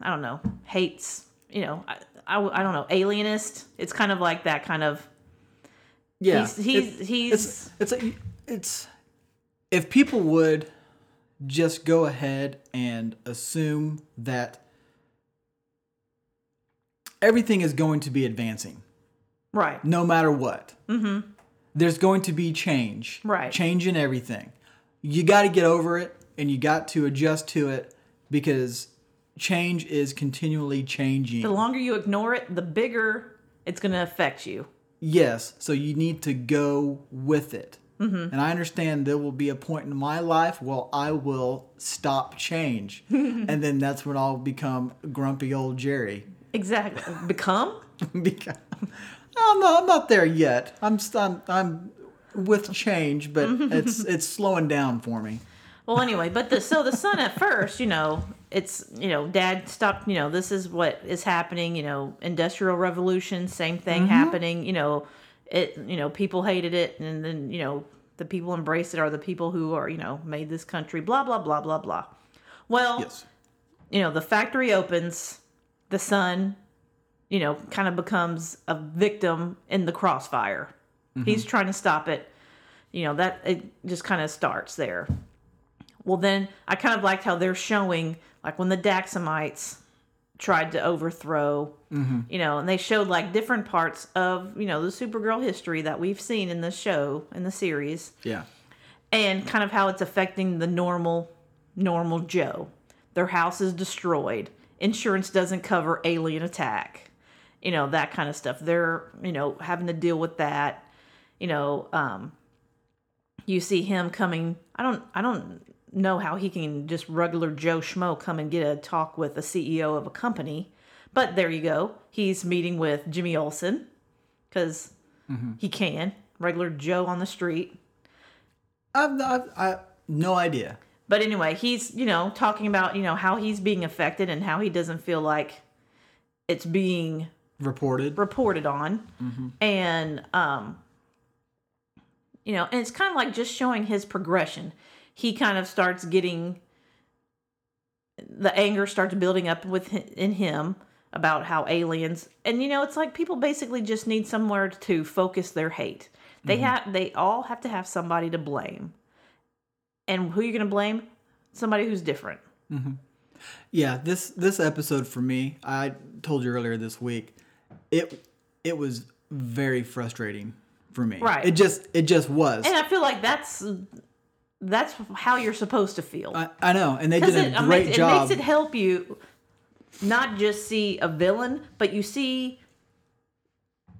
Speaker 1: I don't know, hates, you know, I, I, I don't know, alienist. It's kind of like that kind of,
Speaker 2: Yeah.
Speaker 1: he's, he's,
Speaker 2: It-
Speaker 1: he's,
Speaker 2: it's it's a, it's if people would just go ahead and assume that everything is going to be advancing
Speaker 1: right.
Speaker 2: no matter what. Mm-hmm. There's going to be change.
Speaker 1: Right.
Speaker 2: Change in everything. You got to get over it and you got to adjust to it because change is continually changing.
Speaker 1: The longer you ignore it, the bigger it's going to affect you.
Speaker 2: Yes, so you need to go with it.
Speaker 1: Mm-hmm.
Speaker 2: And I understand there will be a point in my life where I will stop change. <laughs> and then that's when I'll become grumpy old Jerry.
Speaker 1: Exactly. Become? <laughs>
Speaker 2: become. I'm not, I'm not there yet. I'm, I'm I'm with change, but it's it's slowing down for me.
Speaker 1: Well, anyway, but the so the son at first, you know, it's you know, dad stopped. You know, this is what is happening. You know, industrial revolution, same thing happening. You know, it. You know, people hated it, and then you know, the people embraced it are the people who are you know made this country. Blah blah blah blah blah. Well,
Speaker 2: Yes.
Speaker 1: you know, the factory opens, the son, you know, kind of becomes a victim in the crossfire. He's mm-hmm. trying to stop it. You know, that it just kind of starts there. Well, then I kind of liked how they're showing, like when the Daxamites tried to overthrow, mm-hmm. you know, and they showed like different parts of, you know, the Supergirl history that we've seen in the show, in the series.
Speaker 2: Yeah.
Speaker 1: and kind of how it's affecting the normal normal joe. Their house is destroyed. Insurance doesn't cover alien attack. You know that kind of stuff. They're you know having to deal with that you know um you see him coming i don't i don't know how he can just regular joe schmo come and get a talk with a ceo of a company but there you go he's meeting with jimmy olsen because he can regular joe on the street
Speaker 2: I've, I've I no idea.
Speaker 1: But anyway, he's, you know, talking about, you know, how he's being affected and how he doesn't feel like it's being
Speaker 2: Reported.
Speaker 1: reported on. And um you know, and it's kind of like just showing his progression. He kind of starts getting the anger starts building up with in him about how aliens and you know it's like people basically just need somewhere to focus their hate. They mm-hmm. have they all have to have somebody to blame. And who you're going to blame? Somebody who's different. Mm-hmm.
Speaker 2: Yeah, this this episode for me, I told you earlier this week, it it was very frustrating for me.
Speaker 1: Right.
Speaker 2: It just it just was.
Speaker 1: and i feel like that's that's how you're supposed to feel
Speaker 2: I, I know, and they did a
Speaker 1: it, it
Speaker 2: great
Speaker 1: makes,
Speaker 2: job.
Speaker 1: it makes it help you not just see a villain, but you see,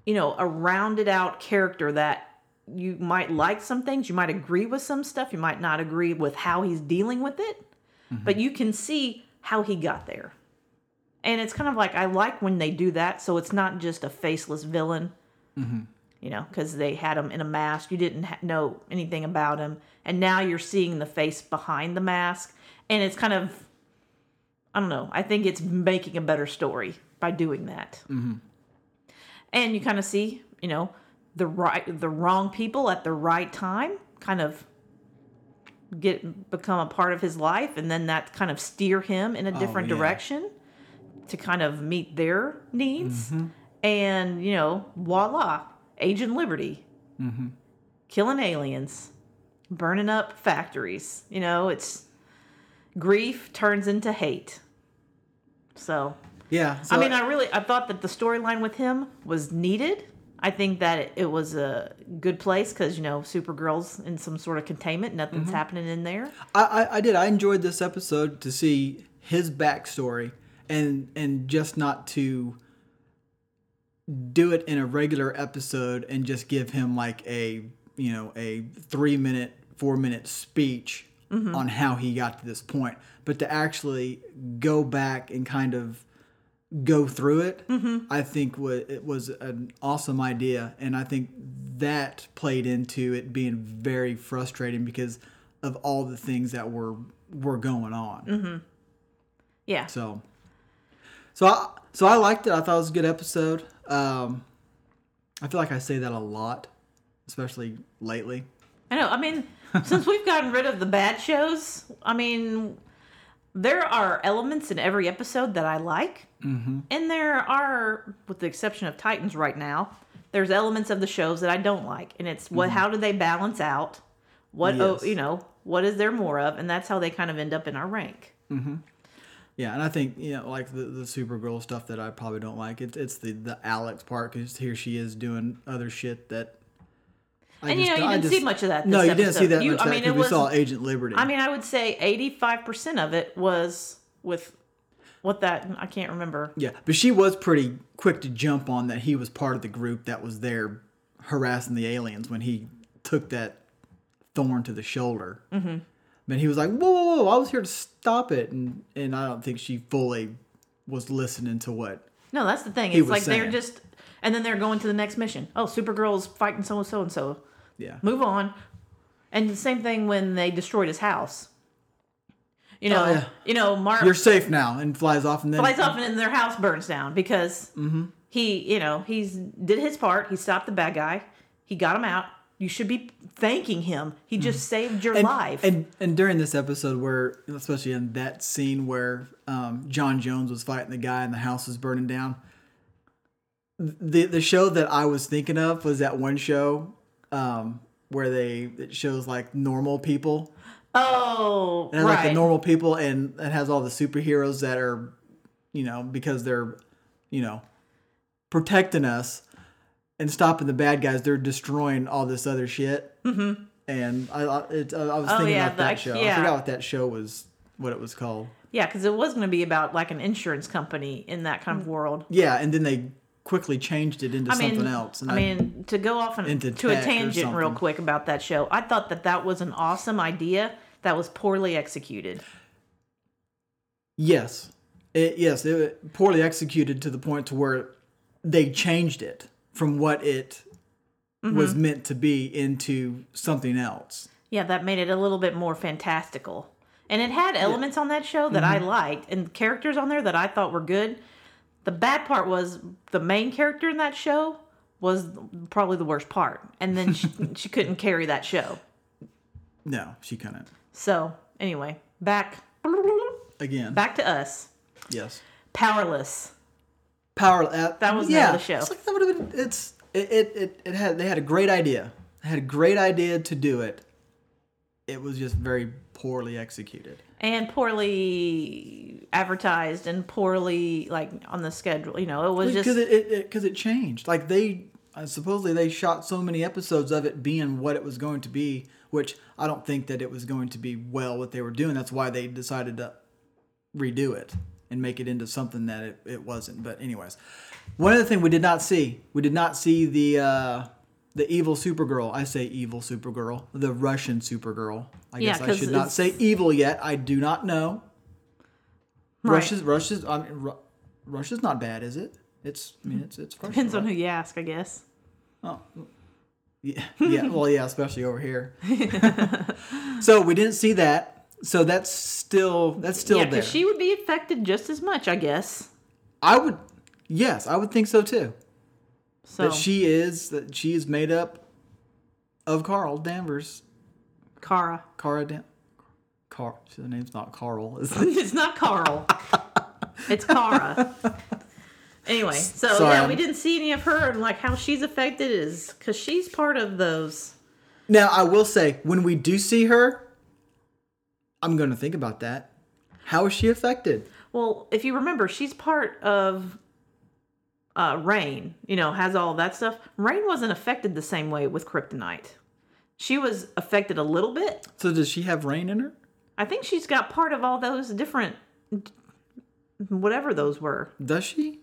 Speaker 1: you know, a rounded out character that you might like some things, you might agree with some stuff, you might not agree with how he's dealing with it,
Speaker 2: Mm-hmm.
Speaker 1: but you can see how he got there. And it's kind of like I like when they do that, so it's not just a faceless villain.
Speaker 2: Mm-hmm.
Speaker 1: You know, because they had him in a mask, you didn't ha- know anything about him, and now you're seeing the face behind the mask, and it's kind of I don't know. I think it's making a better story by doing that. Mm-hmm. And you kind of see, you know, the right the wrong people at the right time kind of get become a part of his life and then that kind of steer him in a oh, different
Speaker 2: yeah.
Speaker 1: direction to kind of meet their needs mm-hmm. and you know voila agent liberty killing aliens burning up factories you know it's grief turns into hate so
Speaker 2: Yeah. So
Speaker 1: I mean, I really I thought that the storyline with him was needed. I think that it, it was a good place because you know Supergirl's in some sort of containment. Nothing's
Speaker 2: Mm-hmm.
Speaker 1: happening in there.
Speaker 2: I, I, I did. I enjoyed this episode to see his backstory and and just not to do it in a regular episode and just give him like a you know a three minute four minute speech mm-hmm. on how he got to this point. But to actually go back and kind of go through it mm-hmm. i think it was an awesome idea. And i think that played into it being very frustrating because of all the things that were were going on. Mm-hmm.
Speaker 1: Yeah,
Speaker 2: so so I, so I liked it. I thought it was a good episode um i feel like i say that a lot especially lately
Speaker 1: I know. I mean, since we've gotten rid of the bad shows, I mean, there are elements in every episode that I like, mm-hmm. and there are, with the exception of Titans right now, there's elements of the shows that I don't like, and it's what how do they balance out? What
Speaker 2: Mm-hmm. Yes.
Speaker 1: oh, you know, what is there more of? And that's how they kind of end up in our rank.
Speaker 2: Yeah, and I think you know, like the the Supergirl stuff that I probably don't like. It's it's the the Alex part because here she is doing other shit that. I
Speaker 1: And, you know, you
Speaker 2: I
Speaker 1: didn't see much of that
Speaker 2: no, you didn't see that
Speaker 1: You-
Speaker 2: much.
Speaker 1: I
Speaker 2: that
Speaker 1: mean,
Speaker 2: 'cause
Speaker 1: it
Speaker 2: we saw Agent Liberty.
Speaker 1: I mean, I would say 85% of it was with what that I can't remember.
Speaker 2: yeah, but she was pretty quick to jump on that he was part of the group that was there harassing the aliens when he took that thorn to the shoulder. Mm-hmm. But he was like, "Whoa, whoa, whoa! I was here to stop it," and and I don't think she fully was listening to what
Speaker 1: No, that's the thing. It's like they're just and then they're going to the next mission. Oh, Supergirl's fighting so and so and so.
Speaker 2: yeah
Speaker 1: Move on. And the same thing when they destroyed his house. You know,
Speaker 2: Oh, yeah.
Speaker 1: you know, Mark
Speaker 2: you're safe now and flies off and then
Speaker 1: flies off and then their house burns down because
Speaker 2: Mm-hmm.
Speaker 1: he, you know, he's did his part. He stopped the bad guy. He got him out. You should be thanking him. He just saved your
Speaker 2: Mm. and,
Speaker 1: life.
Speaker 2: And and during this episode, where especially in that scene where um, John Jones was fighting the guy and the house was burning down, the the show that I was thinking of was that one show um, where they it shows like normal people
Speaker 1: oh,
Speaker 2: and
Speaker 1: right.
Speaker 2: like the normal people and it has all the superheroes that are you know because they're you know protecting us and stopping the bad guys they're destroying all this other shit. Mm-hmm. and I I- it, I was
Speaker 1: Oh,
Speaker 2: thinking
Speaker 1: yeah,
Speaker 2: about that
Speaker 1: like-
Speaker 2: show. I forgot what that show was what it was called.
Speaker 1: Yeah, because it was going to be about like an insurance company in that kind of world.
Speaker 2: yeah and then they quickly changed it into
Speaker 1: I mean,
Speaker 2: something else and
Speaker 1: I mean, to go off and,
Speaker 2: Into
Speaker 1: to a tangent real quick about that show, I thought that that was an awesome idea that was poorly executed.
Speaker 2: yes. It, yes it poorly executed to the point to where they changed it from what it
Speaker 1: Mm-hmm.
Speaker 2: was meant to be into something else
Speaker 1: Yeah, that made it a little bit more fantastical. And it had elements on that show that
Speaker 2: Mm-hmm.
Speaker 1: I liked and characters on there that I thought were good. The bad part was the main character in that show was probably the worst part. And then she, <laughs> she couldn't carry that show.
Speaker 2: no she couldn't
Speaker 1: So, anyway, back
Speaker 2: again
Speaker 1: back to us.
Speaker 2: yes
Speaker 1: Powerless.
Speaker 2: Power uh,
Speaker 1: That was the name of the show.
Speaker 2: It's like that would have been. It's it, it it it had they had a great idea. They had a great idea to do it. It was just very poorly executed.
Speaker 1: and poorly advertised and poorly like on the schedule. You know, it was just
Speaker 2: because it because it, changed. Like they uh, supposedly they shot so many episodes of it being what it was going to be, which I don't think that it was going to be well what they were doing. That's why they decided to redo it and make it into something that it, it wasn't. But anyways, one other thing we did not see, we did not see the uh, the evil Supergirl. I say evil Supergirl, the Russian Supergirl. I
Speaker 1: Yeah,
Speaker 2: guess I should not say evil yet. I do not know.
Speaker 1: Right.
Speaker 2: Russia's Russia's I mean, Ru- Russia's not bad, is it? It's I mean it's it's Russia,
Speaker 1: depends on who you ask, I guess.
Speaker 2: Oh, yeah, yeah. Well, yeah, especially over here. <laughs> so we didn't see that. So that's still that's still
Speaker 1: yeah,
Speaker 2: there.
Speaker 1: she would be affected just as much, I guess.
Speaker 2: I would, yes, I would think so too.
Speaker 1: So
Speaker 2: that she is that she is made up of Carl Danvers.
Speaker 1: Kara.
Speaker 2: Cara Dan. Car. The name's not Carl. <laughs> It?
Speaker 1: it's not Carl. it's Kara. Anyway, so
Speaker 2: Sorry,
Speaker 1: yeah,
Speaker 2: I'm-
Speaker 1: we didn't see any of her and like how she's affected is because she's part of those.
Speaker 2: Now I will say, when we do see her, I'm going to think about that. How is she affected?
Speaker 1: Well, if you remember, she's part of uh, Reign. You know, has all that stuff. Reign wasn't affected the same way with kryptonite. She was affected a little bit.
Speaker 2: So does she have Reign in her?
Speaker 1: I think she's got part of all those different, whatever those were.
Speaker 2: Does she?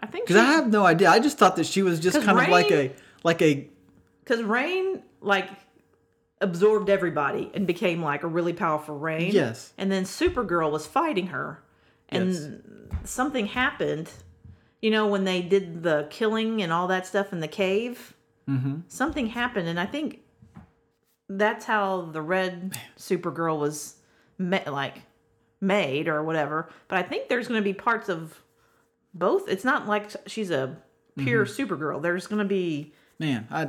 Speaker 1: I think
Speaker 2: Because I have no idea. I just thought that she was just kind of like a like a
Speaker 1: because Reign like absorbed everybody and became like a really powerful Reign.
Speaker 2: Yes.
Speaker 1: And then Supergirl was fighting her, and
Speaker 2: Yes.
Speaker 1: something happened. You know when they did the killing and all that stuff in the cave. Mm-hmm. Something happened, and I think that's how the red Supergirl was ma- like made or whatever. But I think there's going to be parts of both. It's not like she's a pure
Speaker 2: Mm-hmm.
Speaker 1: Supergirl. There's going to be
Speaker 2: man. I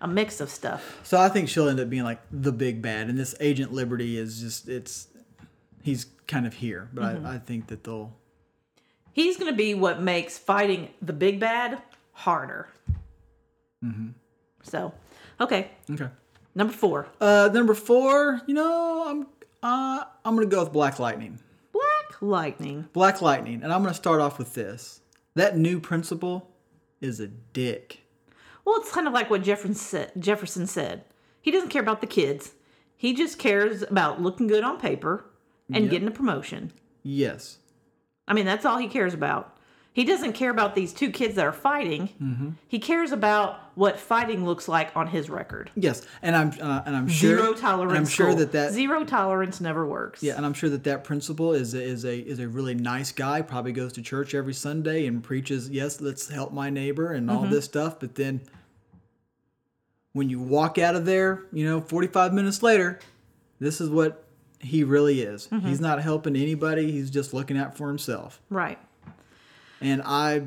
Speaker 1: a mix of stuff.
Speaker 2: so I think she'll end up being like the big bad, and this Agent Liberty is just it's he's kind of here, but
Speaker 1: Mm-hmm.
Speaker 2: I, I think that they'll
Speaker 1: He's going to be what makes fighting the big bad harder. Mm-hmm. So, okay,
Speaker 2: okay.
Speaker 1: number four,
Speaker 2: Uh, number four, you know, I'm uh, I'm gonna go with Black Lightning.
Speaker 1: Black Lightning.
Speaker 2: Black Lightning, and I'm gonna start off with this. That new principal is a dick.
Speaker 1: Well, it's kind of like what Jefferson said. Jefferson said. He doesn't care about the kids. He just cares about looking good on paper and
Speaker 2: Yep.
Speaker 1: getting a promotion.
Speaker 2: Yes.
Speaker 1: I mean, that's all he cares about. He doesn't care about these two kids that are fighting.
Speaker 2: Mm-hmm.
Speaker 1: He cares about what fighting looks like on his record.
Speaker 2: Yes, and I'm uh, and I'm sure
Speaker 1: Zero tolerance.
Speaker 2: I'm sure that that
Speaker 1: zero tolerance never works.
Speaker 2: yeah, and I'm sure that that principal is a, is a is a really nice guy. Probably goes to church every Sunday and preaches, yes, let's help my neighbor and all this stuff. But then when you walk out of there, you know, 45 minutes later, this is what he really is. He's not helping anybody. He's just looking out for himself.
Speaker 1: Right.
Speaker 2: And I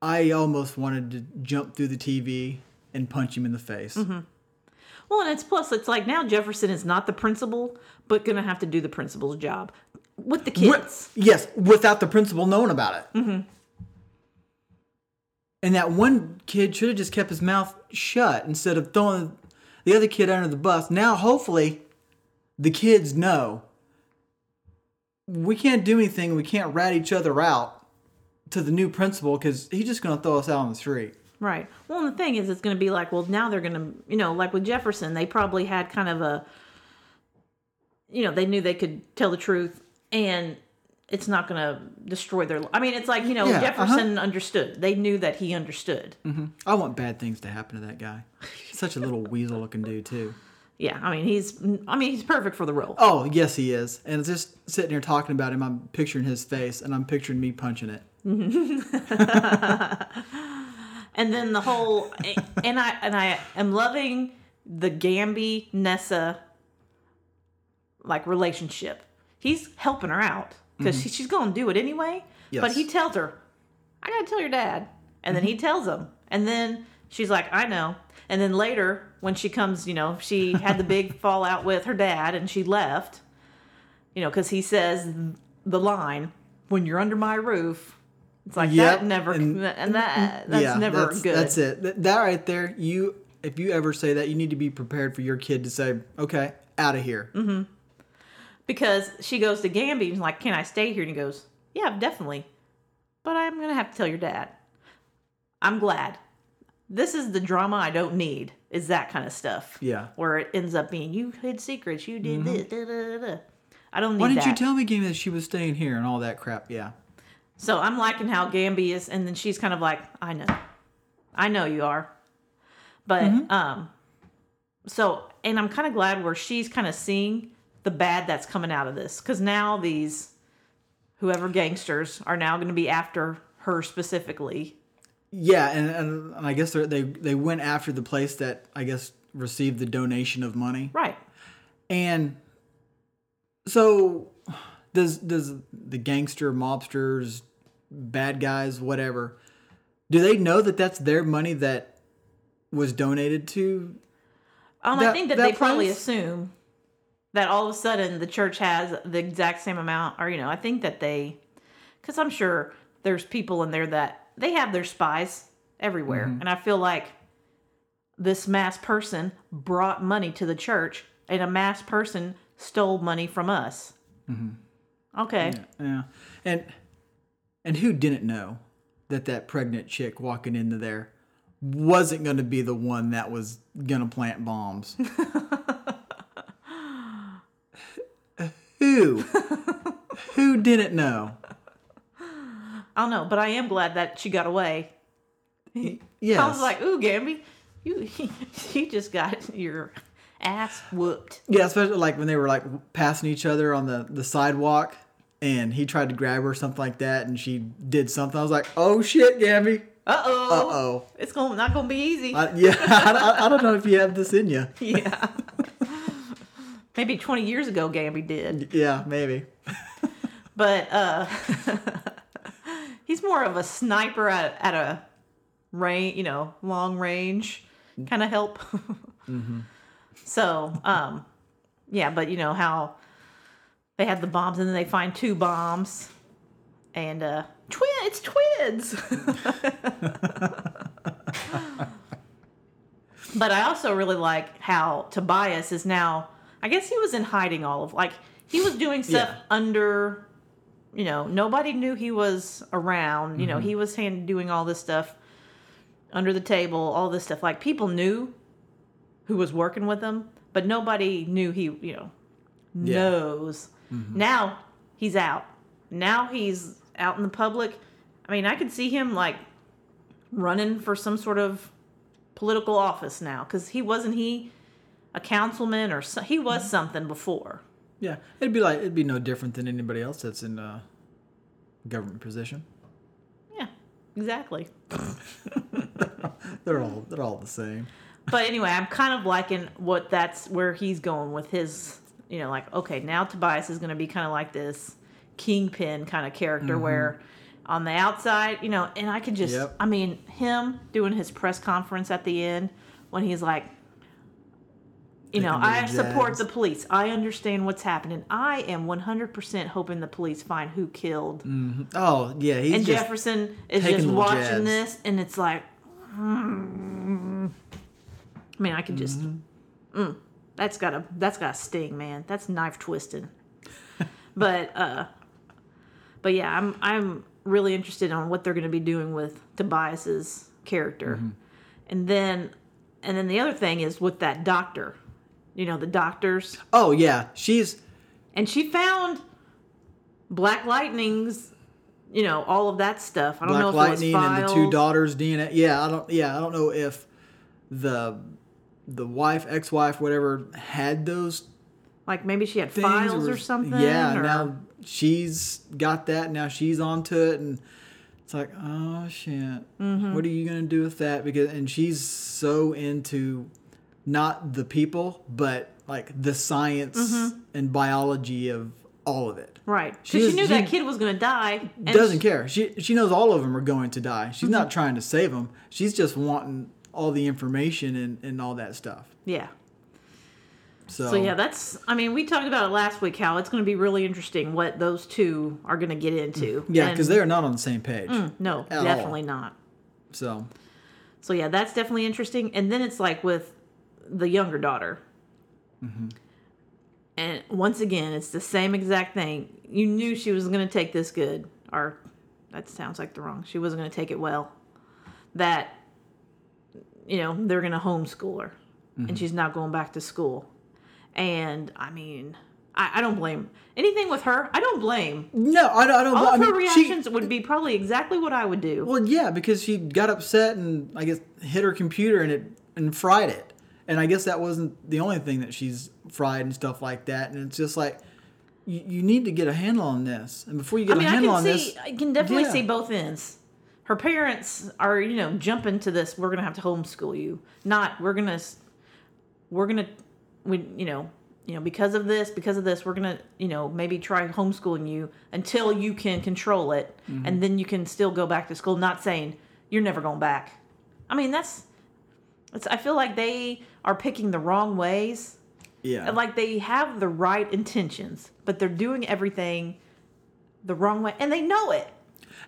Speaker 2: I almost wanted to jump through the TV and punch him in the face.
Speaker 1: Well, and it's plus, it's like now Jefferson is not the principal, but gonna have to do the principal's job with the kids.
Speaker 2: yes, without the principal knowing about it. Mm-hmm. And that one kid should have just kept his mouth shut instead of throwing the other kid under the bus. Now, hopefully, the kids know we can't do anything. We can't rat each other out to the new principal because he's just going to throw us out on the street.
Speaker 1: Right. Well, and the thing is, it's going to be like, well, now they're going to, you know, like with Jefferson, they probably had kind of a, you know, they knew they could tell the truth and it's not going to destroy their. I mean, it's like, you know,
Speaker 2: Yeah, uh-huh.
Speaker 1: Jefferson understood. They knew that he understood.
Speaker 2: I want bad things to happen to that guy. Such a little weasel looking dude, too.
Speaker 1: Yeah. I mean, he's, I mean, he's perfect for the role.
Speaker 2: Oh, yes, he is. And just sitting here talking about him, I'm picturing his face and I'm picturing me punching it. <laughs>
Speaker 1: And then the whole, and I, and I am loving the Gambi Nessa like relationship. He's helping her out because she's going to do it anyway. But
Speaker 2: Mm-hmm.
Speaker 1: He tells her, I got to tell your dad. And then he
Speaker 2: Mm-hmm.
Speaker 1: tells him. And then she's like, I know. And then later, when she comes, you know, she had the big <laughs> fallout with her dad and she left, you know, because he says the line, when you're under my roof, it's like
Speaker 2: Yep,
Speaker 1: that never,
Speaker 2: and-
Speaker 1: and, that, that's never
Speaker 2: that's,
Speaker 1: good.
Speaker 2: That's it. That, that right there, you if you ever say that, you need to be prepared for your kid to say, "Okay, out of here."
Speaker 1: Mm-hmm. because she goes to Gambi and like, "Can I stay here?" And he goes, "Yeah, definitely, but I'm gonna have to tell your dad." I'm glad. This is the drama I don't need. Is that kind of stuff?
Speaker 2: Yeah.
Speaker 1: Where it ends up being you hid secrets, you did this. Da, da, da. I don't need
Speaker 2: Why didn't
Speaker 1: that.
Speaker 2: you tell me, game that she was staying here and all that crap? Yeah.
Speaker 1: So I'm liking how Gambi is, and then she's kind of like, I know, I know you are, but um, so and I'm kind of glad where she's kind of seeing the bad that's coming out of this because now these whoever gangsters are now going to be after her specifically.
Speaker 2: Yeah, and, and, and I guess they they went after the place that I guess received the donation of money.
Speaker 1: Right.
Speaker 2: And so does does the gangster, mobsters, bad guys, whatever, Do they know that that's their money that was donated to?
Speaker 1: Um, I think that,
Speaker 2: that
Speaker 1: they probably assume that all of a sudden the church has the exact same amount, or you know, I think that they, because I'm sure there's people in there that they have their spies everywhere,
Speaker 2: Mm-hmm.
Speaker 1: and I feel like this mass person brought money to the church, and a mass person stole money from us. Okay,
Speaker 2: Yeah, and and who didn't know that that pregnant chick walking into there wasn't going to be the one that was going to plant bombs? <laughs> who? who didn't know?
Speaker 1: I don't know, but I am glad that she got away.
Speaker 2: Yes.
Speaker 1: I was like, "Ooh, Gambi, you <laughs> you just got your ass whooped."
Speaker 2: Yeah, especially like when they were like passing each other on the, the sidewalk and he tried to grab her or something like that and she did something. I was like, oh shit, Gambi.
Speaker 1: Uh oh.
Speaker 2: Uh-oh.
Speaker 1: It's gonna, not gonna be easy.
Speaker 2: I, yeah, <laughs> I, I- I don't know if you have this in you. <laughs>
Speaker 1: yeah. Maybe 20 years ago, Gambi did,
Speaker 2: Yeah, maybe.
Speaker 1: but uh, he's more of a sniper at, at a range, you know, long range kind of help. <laughs> So, um, yeah, but you know how they have the bombs and then they find two bombs, and uh, twin, it's twins. <laughs> But I also really like how Tobias is now. I guess he was in hiding all of like he was doing stuff
Speaker 2: Yeah.
Speaker 1: under. You know, nobody knew he was around. You know,
Speaker 2: Mm-hmm.
Speaker 1: he was hand, doing all this stuff under the table, all this stuff. Like people knew who was working with him, but nobody knew he. You know,
Speaker 2: Yeah.
Speaker 1: knows. Now he's out. Now he's out in the public. I mean, I could see him like running for some sort of political office now because he wasn't he a councilman or so, he was something before.
Speaker 2: Yeah, it'd be like it'd be no different than anybody else that's in a government position.
Speaker 1: Yeah, exactly. <laughs>
Speaker 2: They're all they're all the same.
Speaker 1: But anyway, I'm kind of liking what that's where he's going with his, you know, like okay, now Tobias is going to be kind of like this kingpin kind of character mm-hmm. where on the outside, you know, and I could just,
Speaker 2: Yep.
Speaker 1: I mean, him doing his press conference at the end when he's like, you know, I support the police. I understand what's happening. I am 100% hoping the police find who killed
Speaker 2: Oh yeah, he's
Speaker 1: and
Speaker 2: just
Speaker 1: Jefferson is just watching
Speaker 2: jabs.
Speaker 1: this, and it's like, hmm. I mean, I can just,
Speaker 2: Mm-hmm.
Speaker 1: mm, that's got a that's got a sting, man. That's knife twisting. <laughs> but uh, but yeah, I'm I'm really interested on what they're going to be doing with Tobias's character,
Speaker 2: Mm-hmm.
Speaker 1: and then and then the other thing is with that doctor, you know, the doctors,
Speaker 2: oh yeah, she's
Speaker 1: and she found Black Lightning's. You know all of that stuff. I don't know
Speaker 2: Black
Speaker 1: if
Speaker 2: Lightning and the two daughters DNA. Yeah, I don't. Yeah, I don't know if the the wife, ex-wife, whatever, had those
Speaker 1: Like maybe she had files or
Speaker 2: was-
Speaker 1: something.
Speaker 2: Yeah,
Speaker 1: or-
Speaker 2: now she's got that. Now she's onto it, and it's like, oh shit,
Speaker 1: Mm-hmm.
Speaker 2: what are you gonna do with that? Because and she's so into not the people, but like the science
Speaker 1: Mm-hmm.
Speaker 2: and biology of all of it.
Speaker 1: right.
Speaker 2: She
Speaker 1: Because she, knew
Speaker 2: she
Speaker 1: that kid was going to die. and
Speaker 2: doesn't
Speaker 1: she-
Speaker 2: care. She she knows all of them are going to die. She's
Speaker 1: Mm-hmm.
Speaker 2: not trying to save them. She's just wanting all the information and, and all that stuff.
Speaker 1: Yeah.
Speaker 2: So,
Speaker 1: So yeah, that's. I mean, we talked about it last week. How it's going to be really interesting what those two are going to get into.
Speaker 2: yeah, because they're not on the same page.
Speaker 1: no,
Speaker 2: at all.
Speaker 1: definitely not.
Speaker 2: So
Speaker 1: So yeah, that's definitely interesting. And then it's like with the younger daughter.
Speaker 2: Mm-hmm.
Speaker 1: And once again, it's the same exact thing. You knew she was going to take this good, or that sounds like the wrong. She wasn't going to take it well. That you know they're going to homeschool her,
Speaker 2: Mm-hmm.
Speaker 1: and she's not going back to school. And I mean, I, I don't blame anything with her. I don't blame.
Speaker 2: no, I don't. I don't
Speaker 1: All of her
Speaker 2: mean, she-
Speaker 1: reactions would be probably exactly what I would do.
Speaker 2: well, yeah, because she got upset and I guess hit her computer and it and fried it. And I guess that wasn't the only thing that she's fried and stuff like that. And it's just like you, you need to get a handle on this. And before you get
Speaker 1: I mean,
Speaker 2: a
Speaker 1: I
Speaker 2: handle
Speaker 1: can
Speaker 2: on
Speaker 1: see,
Speaker 2: this,
Speaker 1: I can definitely
Speaker 2: yeah.
Speaker 1: see both ends. Her parents are, you know, jumping to this. We're gonna have to homeschool you. Not we're gonna, we're gonna, we, you know, you know, because of this, because of this, we're gonna, you know, maybe try homeschooling you until you can control it,
Speaker 2: Mm-hmm.
Speaker 1: and then you can still go back to school. Not saying you're never going back. I mean, that's. It's, I feel like they are picking the wrong ways.
Speaker 2: Yeah.
Speaker 1: Like they have the right intentions, but they're doing everything the wrong way, and they know it.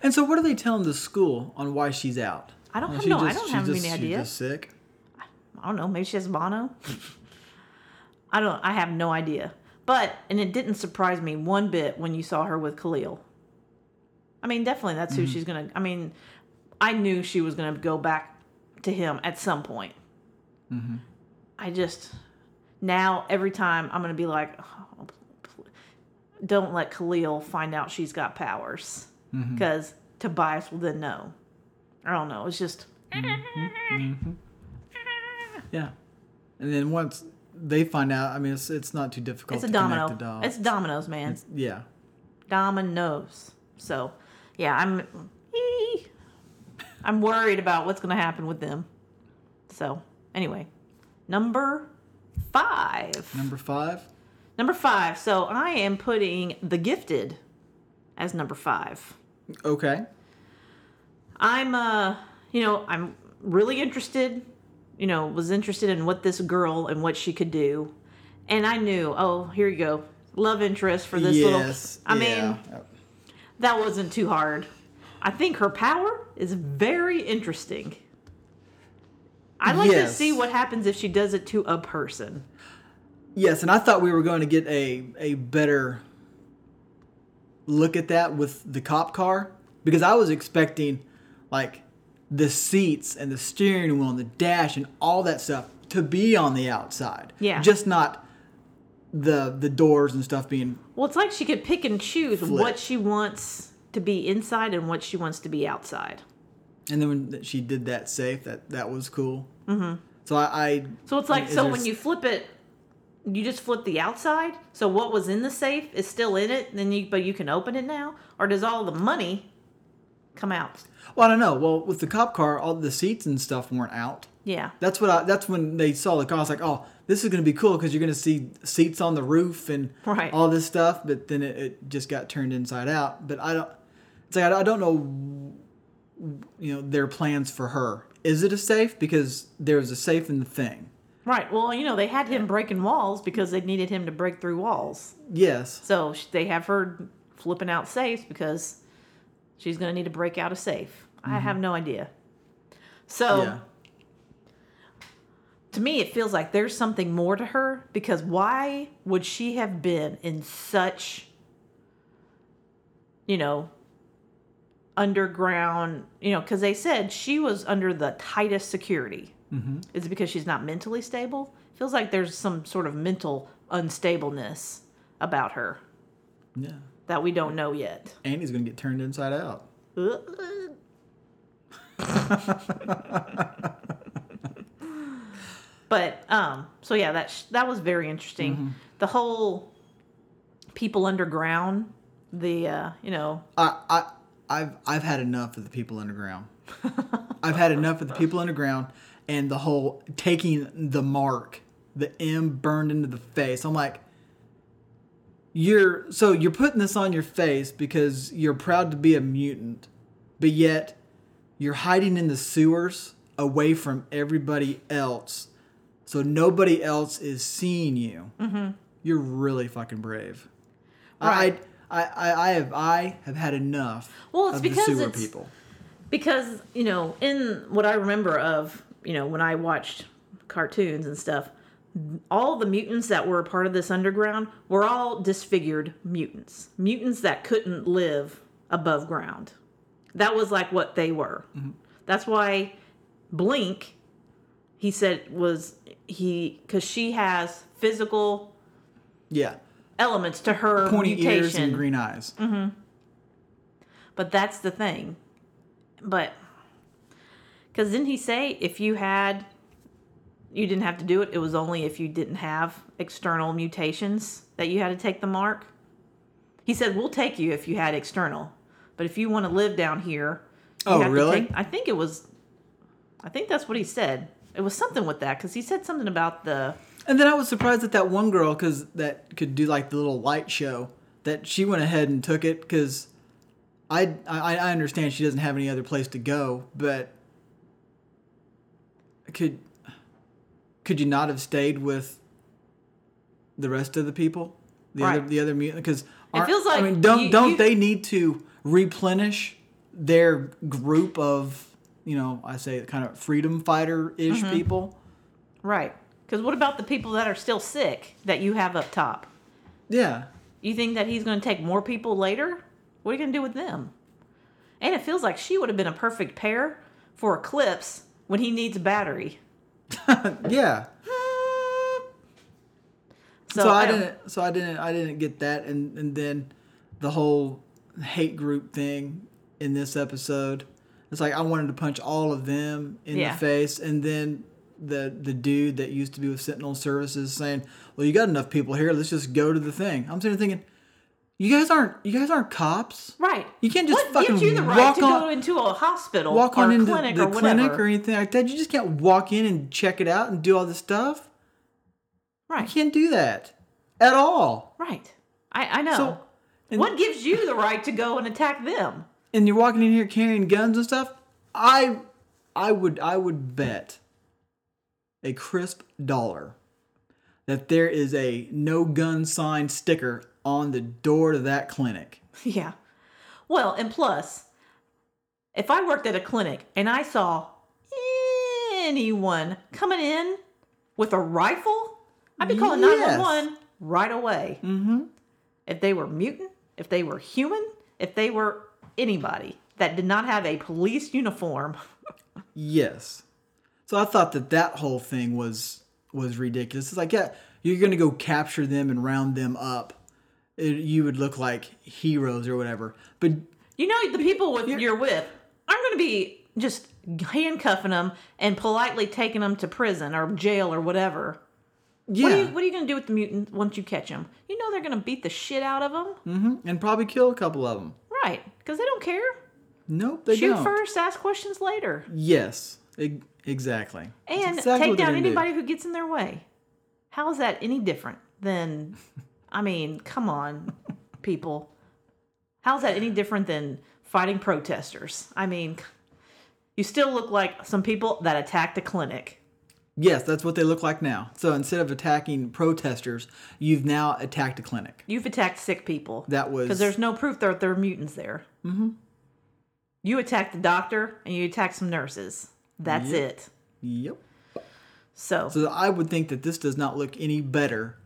Speaker 2: and so, what are they telling the school on why she's out?
Speaker 1: I don't
Speaker 2: Well,
Speaker 1: have
Speaker 2: she
Speaker 1: no- I don't have
Speaker 2: just-
Speaker 1: any
Speaker 2: she's
Speaker 1: idea.
Speaker 2: just sick.
Speaker 1: I don't know. Maybe she has mono. I don't. I have no idea. But and it didn't surprise me one bit when you saw her with Khalil. I mean, definitely that's who mm-hmm. she's gonna. I mean, I knew she was gonna go back to him at some point. Mm-hmm. I just now every time I'm gonna be like, oh, don't let Khalil find out she's got powers mm-hmm. because Tobias will then know. I don't know. It's just mm-hmm. <laughs> Mm-hmm.
Speaker 2: Yeah. And then once they find out, I mean, it's it's not too difficult.
Speaker 1: it's a
Speaker 2: to
Speaker 1: domino.
Speaker 2: the dots.
Speaker 1: It's dominoes, man.
Speaker 2: Mm, yeah.
Speaker 1: dominoes. So, yeah, I'm ee. <laughs> I'm worried about what's going to happen with them. So, anyway, number 5.
Speaker 2: Number five.
Speaker 1: Number 5. So, I am putting The Gifted as number 5.
Speaker 2: Okay.
Speaker 1: I'm uh, you know, I'm really interested, you know, was interested in what this girl and what she could do. And I knew, oh, here you go. Love interest for this
Speaker 2: yes.
Speaker 1: little I
Speaker 2: yeah.
Speaker 1: mean, that wasn't too hard. I think her power is very interesting. I'd like to see what happens if she does it to a person.
Speaker 2: Yes, and I thought we were going to get a a better look at that with the cop car because I was expecting like the seats and the steering wheel and the dash and all that stuff to be on the outside.
Speaker 1: Yeah.
Speaker 2: Just not the the doors and stuff being
Speaker 1: Well, it's like she could pick and choose
Speaker 2: Flip.
Speaker 1: what she wants to be inside and what she wants to be outside.
Speaker 2: and then when she did that safe that that was cool. Mm-hmm. So I, I
Speaker 1: So it's like so when you flip it, you just flip the outside. So what was in the safe is still in it. Then you but you can open it now, or does all the money come out?
Speaker 2: well I don't know. Well with the cop car, all the seats and stuff weren't out.
Speaker 1: Yeah.
Speaker 2: That's what I. That's when they saw the car. I was like, "Oh, this is going to be cool because you're going to see seats on the roof and
Speaker 1: Right.
Speaker 2: all this stuff." But then it, it just got turned inside out. But I don't. It's like I, I don't know. You know their plans for her. Is it a safe? Because there was a safe in the thing.
Speaker 1: Right. Well, you know they had him breaking walls because they needed him to break through walls.
Speaker 2: Yes.
Speaker 1: So they have her flipping out safes because she's going to need to break out a safe. I have no idea. So
Speaker 2: Mm-hmm. Yeah.
Speaker 1: to me, it feels like there's something more to her because why would she have been in such, you know, underground, you know, because they said she was under the tightest security. Mm-hmm. Is it because she's not mentally stable? Feels like there's some sort of mental unstableness about her
Speaker 2: Yeah.
Speaker 1: that we don't know yet.
Speaker 2: Andy's going to get turned inside out. <laughs>
Speaker 1: but um, so yeah, that sh- that was very interesting. The whole people underground, the uh, you know,
Speaker 2: I, I, I've, I've had enough of the people underground. I've had enough of the people underground and the whole taking the mark, the M burned into the face. I'm like, you're so you're putting this on your face because you're proud to be a mutant, but yet you're hiding in the sewers away from everybody else, so nobody else is seeing you. Mm-hmm. You're really fucking brave.
Speaker 1: Right.
Speaker 2: I, I, I, I have I have had enough.
Speaker 1: Well, it's
Speaker 2: of
Speaker 1: because
Speaker 2: the sewer
Speaker 1: it's-
Speaker 2: people.
Speaker 1: because you know in what i remember of you know when i watched cartoons and stuff all the mutants that were a part of this underground were all disfigured mutants mutants that couldn't live above ground that was like what they were mm-hmm. that's why blink he said was he because she has physical
Speaker 2: Yeah,
Speaker 1: elements to her
Speaker 2: pointy
Speaker 1: mutation
Speaker 2: ears and green eyes. Mm-hmm.
Speaker 1: But that's the thing. But because didn't he say if you had, you didn't have to do it? It was only if you didn't have external mutations that you had to take the mark. He said we'll take you if you had external, but if you want to live down here,
Speaker 2: Oh, really?
Speaker 1: take- I think it was. I think that's what he said. It was something with that because he said something about the.
Speaker 2: And then I was surprised that that one girl, because that could do like the little light show, that she went ahead and took it. Because I, I I understand she doesn't have any other place to go, but could could you not have stayed with the rest of the people, the other the other? Because
Speaker 1: feels
Speaker 2: I mean, don't
Speaker 1: you-
Speaker 2: don't
Speaker 1: you-
Speaker 2: they need to replenish their group of you know I say kind of freedom fighter ish
Speaker 1: Mm-hmm.
Speaker 2: people?
Speaker 1: Right. Because what about the people that are still sick that you have up top?
Speaker 2: Yeah,
Speaker 1: You think that he's going to take more people later? What are you going to do with them? And it feels like she would have been a perfect pair for Eclipse when he needs a battery. <laughs>
Speaker 2: yeah.
Speaker 1: So,
Speaker 2: so I
Speaker 1: don't-
Speaker 2: didn't so I didn't I didn't get that and and then the whole hate group thing in this episode. It's like I wanted to punch all of them in
Speaker 1: Yeah.
Speaker 2: the face and then the the dude that used to be with Sentinel Services saying, "Well, you got enough people here. Let's just go to the thing." I'm sitting there thinking, "You guys aren't you guys aren't cops.
Speaker 1: Right.
Speaker 2: You can't just
Speaker 1: what
Speaker 2: fucking
Speaker 1: gives you the right
Speaker 2: walk
Speaker 1: to
Speaker 2: on-
Speaker 1: go into a hospital
Speaker 2: Walk on
Speaker 1: a
Speaker 2: into
Speaker 1: clinic
Speaker 2: the
Speaker 1: or
Speaker 2: clinic or anything like that. You just can't walk in and check it out and do all this stuff.
Speaker 1: Right?
Speaker 2: You can't do that at all,
Speaker 1: right? I, I know.
Speaker 2: So- and-
Speaker 1: what gives you the right to go and attack them?
Speaker 2: and you're walking in here carrying guns and stuff, I I would I would bet a crisp dollar that there is a no gun sign sticker on the door to that clinic. <laughs>
Speaker 1: Yeah. Well, and plus, if I worked at a clinic and I saw anyone coming in with a rifle, I'd be calling
Speaker 2: Yes.
Speaker 1: 911 right away. Mm-hmm. If they were mutant, if they were human, if they were anybody that did not have a police uniform. <laughs>
Speaker 2: Yes. So I thought that that whole thing was was ridiculous. It's like, yeah, you're gonna go capture them and round them up. It, you would look like heroes or whatever. But
Speaker 1: You know, the people with you're with aren't going to be just handcuffing them and politely taking them to prison or jail or whatever.
Speaker 2: yeah,
Speaker 1: What are you, what are you going to do with the mutant once you catch them? You know they're going to beat the shit out of them,
Speaker 2: Mm-hmm. and probably kill a couple of them.
Speaker 1: right? Because they don't care.
Speaker 2: Nope, they
Speaker 1: Shoot
Speaker 2: don't.
Speaker 1: first, ask questions later,
Speaker 2: Yes, exactly.
Speaker 1: And
Speaker 2: exactly
Speaker 1: take down
Speaker 2: gonna do.
Speaker 1: anybody who gets in their way. How is that any different than? I mean, come on, people. How's that any different than fighting protesters? I mean, you still look like some people that attacked a clinic.
Speaker 2: Yes, that's what they look like now. So instead of attacking protesters, you've now attacked a clinic.
Speaker 1: You've attacked sick people.
Speaker 2: That was
Speaker 1: because there's no proof that there are mutants there. Mm-hmm. You attacked the doctor and you attacked some nurses. That's
Speaker 2: Yep.
Speaker 1: it.
Speaker 2: Yep.
Speaker 1: So,
Speaker 2: So I would think that this does not look any better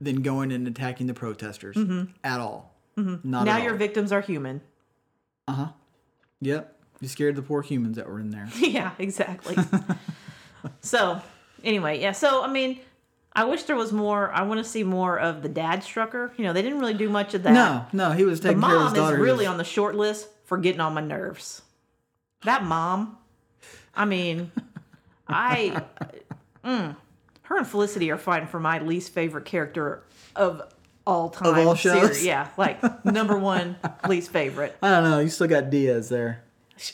Speaker 2: than going and attacking the protesters at all.
Speaker 1: Mm-hmm. now
Speaker 2: at
Speaker 1: your
Speaker 2: all.
Speaker 1: victims are human. Uh huh.
Speaker 2: Yep. You scared the poor humans that were in there. <laughs>
Speaker 1: yeah, exactly. <laughs> so, anyway, yeah. So, I mean, I wish there was more. I want to see more of the dad Strucker. You know, they didn't really do much of that.
Speaker 2: No, no, he was
Speaker 1: the
Speaker 2: taking care of his
Speaker 1: mom is really on the short list for getting on my nerves. That mom, I mean, I, mm, her and Felicity are fighting for my least favorite character of all time.
Speaker 2: Of all
Speaker 1: series.
Speaker 2: shows?
Speaker 1: Yeah, like number one least favorite.
Speaker 2: I don't know. You still got Diaz there.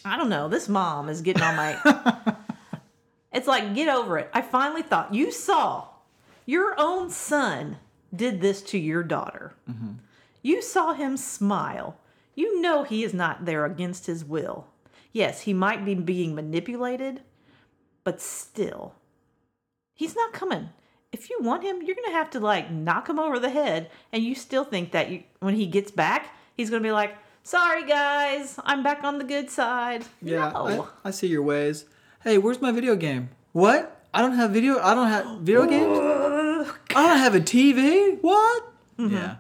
Speaker 1: I don't know. This mom is getting on my. <laughs> it's like get over it. I finally thought you saw your own son did this to your daughter. You saw him smile. You know he is not there against his will. Yes, he might be being manipulated, but still, he's not coming. If you want him, you're gonna have to like knock him over the head, and you still think that you, when he gets back, he's gonna be like, "Sorry guys, I'm back on the good side."
Speaker 2: Yeah,
Speaker 1: no.
Speaker 2: I, I see your ways. Hey, where's my video game? What? I don't have video. I don't have video <gasps> games. I don't have a TV. What?
Speaker 1: Mm-hmm.
Speaker 2: Yeah.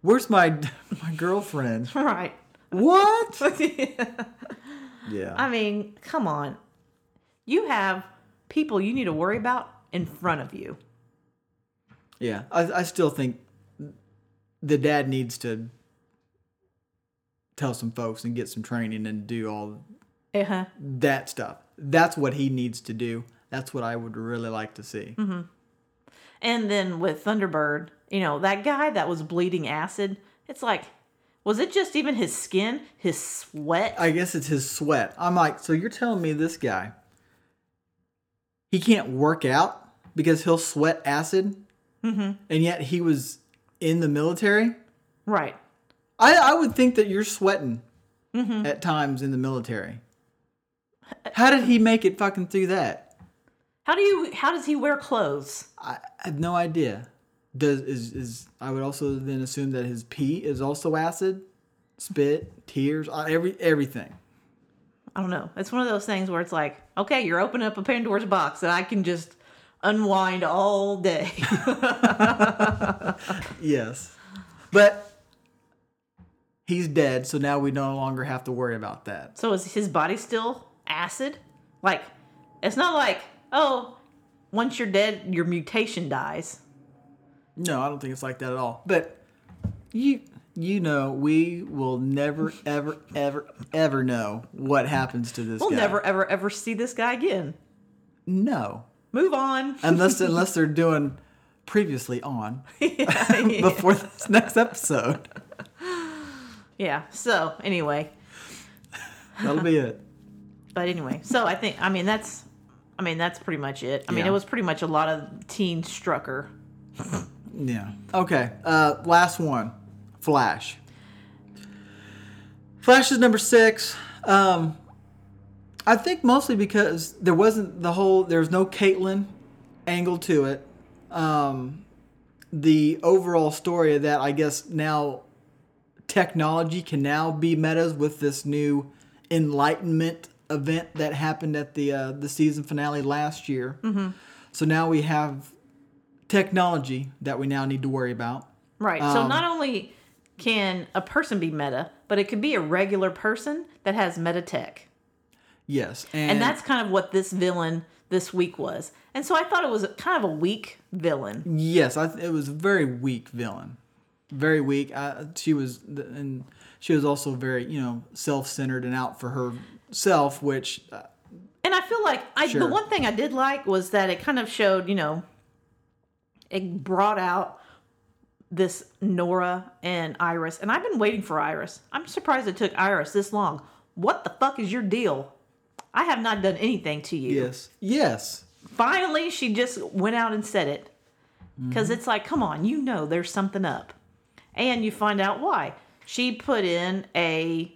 Speaker 2: Where's my <laughs> my girlfriend?
Speaker 1: right.
Speaker 2: What? <laughs> Yeah.
Speaker 1: I mean, come on. You have people you need to worry about in front of you.
Speaker 2: Yeah, I, I still think the dad needs to tell some folks and get some training and do all
Speaker 1: Uh-huh.
Speaker 2: that stuff. That's what he needs to do. That's what I would really like to see.
Speaker 1: Mm-hmm. And then with Thunderbird, you know, that guy that was bleeding acid, it's like, was it just even his skin, his sweat?
Speaker 2: I guess it's his sweat. I'm like, so you're telling me this guy, he can't work out because he'll sweat acid,
Speaker 1: Mm-hmm.
Speaker 2: and yet he was in the military.
Speaker 1: right.
Speaker 2: I I would think that you're sweating
Speaker 1: Mm-hmm.
Speaker 2: at times in the military. How did he make it fucking through that?
Speaker 1: How do you? How does he wear clothes?
Speaker 2: I, I have no idea. Does is is I would also then assume that his pee is also acid, spit, tears, uh, every everything.
Speaker 1: I don't know. It's one of those things where it's like, okay, you're opening up a Pandora's box that I can just unwind all day. <laughs>
Speaker 2: Yes, but he's dead, so now we no longer have to worry about that.
Speaker 1: so is his body still acid? Like, it's not like, oh, once you're dead, your mutation dies.
Speaker 2: No, I don't think it's like that at all. But you you know, we will never ever ever ever know what happens to this
Speaker 1: We'll
Speaker 2: guy.
Speaker 1: never, ever, ever see this guy again.
Speaker 2: No.
Speaker 1: Move on. <laughs>
Speaker 2: Unless unless they're doing previously on
Speaker 1: yeah. <laughs>
Speaker 2: before this next episode.
Speaker 1: yeah. So anyway,
Speaker 2: That'll be it. <laughs>
Speaker 1: but anyway, so I think I mean that's, I mean that's pretty much it. I mean it was pretty much a lot of Teen Strucker.
Speaker 2: Yeah. Okay. Uh, last one. Flash. Flash is number six. Um, I think mostly because there wasn't the whole. There was no Caitlin angle to it. Um, the overall story of that, I guess now, technology can now be metas with this new enlightenment event that happened at the uh, the season finale last year. Mm-hmm. So now we have technology that we now need to worry about.
Speaker 1: Right. so
Speaker 2: Um,
Speaker 1: not only can a person be meta, but it could be a regular person that has meta tech.
Speaker 2: Yes, and,
Speaker 1: And that's kind of what this villain this week was. And so I thought it was kind of a weak villain.
Speaker 2: yes, I, it was a very weak villain, very weak. Uh, she was, and she was also very, you know, self-centered and out for herself, which uh,
Speaker 1: And I feel like I the one thing I did like was that it kind of showed, you know, it brought out this Nora and Iris. And I've been waiting for Iris. I'm surprised it took Iris this long. What the fuck is your deal? I have not done anything to you.
Speaker 2: yes, yes,
Speaker 1: finally she just went out and said it because it's like come on you know there's something up and you find out why she put in a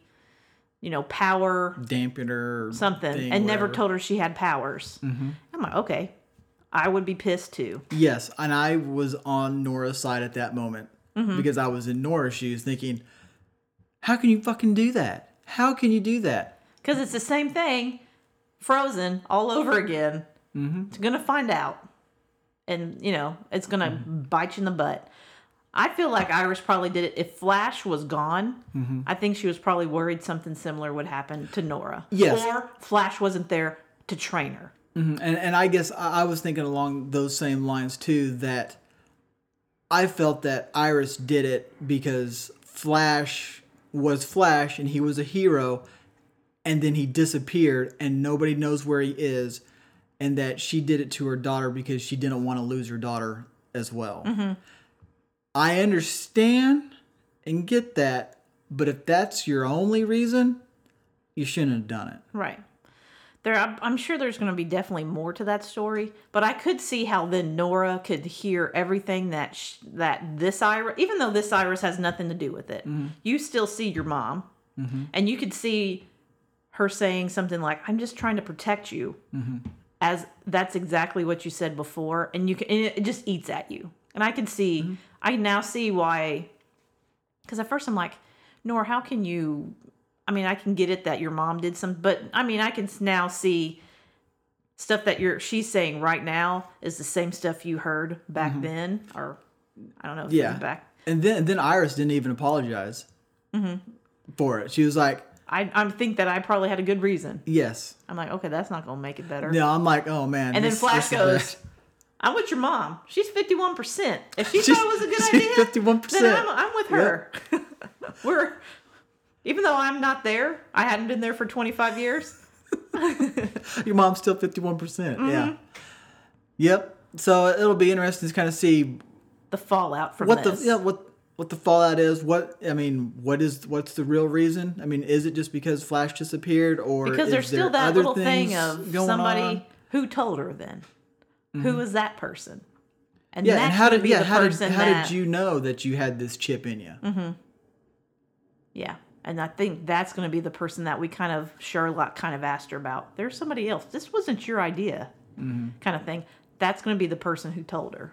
Speaker 1: you know power
Speaker 2: dampener
Speaker 1: something
Speaker 2: thing,
Speaker 1: and never told her she had powers mm-hmm. i'm like okay i would be pissed too
Speaker 2: Yes, and I was on Nora's side at that moment
Speaker 1: Mm-hmm.
Speaker 2: because I was in Nora's shoes, thinking, "How can you fucking do that? How can you do that?"
Speaker 1: because it's the same thing frozen all over again
Speaker 2: Mm-hmm.
Speaker 1: it's gonna find out and you know it's gonna
Speaker 2: Mm-hmm.
Speaker 1: bite you in the butt i feel like iris probably did it if flash was gone
Speaker 2: Mm-hmm.
Speaker 1: i think she was probably worried something similar would happen to nora
Speaker 2: Yes.
Speaker 1: or flash wasn't there to train her Mm-hmm.
Speaker 2: And and I guess I I was thinking along those same lines too that I felt that Iris did it because Flash was Flash and he was a hero and then he disappeared and nobody knows where he is and that she did it to her daughter because she didn't want to lose her daughter as well. Mm-hmm. I understand and get that, but if that's your only reason, you shouldn't have done it.
Speaker 1: right there i'm, sure there's going to be definitely more to that story but i could see how then nora could hear everything that sh- that this iris even though this iris has nothing to do with it mm-hmm. you still see your mom. Mm-hmm. And you could see her saying something like i'm just trying to protect you. Mm-hmm. As that's exactly what you said before and you can and it just eats at you. And i can see i now see why because at first i'm like nora how can you i mean i can get it that your mom did some but i mean i can now see stuff that you're she's saying right now is the same stuff you heard back mm-hmm. then or i don't know if
Speaker 2: Yeah.
Speaker 1: back
Speaker 2: And then then Iris didn't even apologize mm-hmm. for it. She was like,
Speaker 1: I, I think that i probably had a good reason
Speaker 2: "Yes."
Speaker 1: i'm like okay that's not gonna make it better
Speaker 2: No, I'm like, "Oh man."
Speaker 1: and then flash goes
Speaker 2: bad."
Speaker 1: i'm with your mom she's 51% if she <laughs>
Speaker 2: She's-
Speaker 1: thought it was a good idea
Speaker 2: 51%.
Speaker 1: then I'm, I'm with her <laughs> we're even though i'm not there i hadn't been there for 25 years <laughs>
Speaker 2: Your mom's still 51%.
Speaker 1: Mm-hmm.
Speaker 2: Yeah. Yep. So it'll be interesting to kind of see
Speaker 1: the fallout from
Speaker 2: what
Speaker 1: this
Speaker 2: the yeah, what what the fallout is. What I mean, what is what's the real reason? I mean, is it just because Flash disappeared, or
Speaker 1: because
Speaker 2: is
Speaker 1: there's still
Speaker 2: there
Speaker 1: that
Speaker 2: other
Speaker 1: little thing
Speaker 2: things
Speaker 1: of
Speaker 2: going
Speaker 1: somebody
Speaker 2: on? Mm-hmm.
Speaker 1: who told her then Who was that person and
Speaker 2: Yeah, and how did yeah how did how
Speaker 1: that
Speaker 2: did you know that you had this chip in you? Mm-hmm.
Speaker 1: Yeah. And I think that's going to be the person that we kind of, Sherloque kind of asked her about. There's somebody else. This wasn't your idea, mm-hmm. kind of thing. That's going to be the person who told her.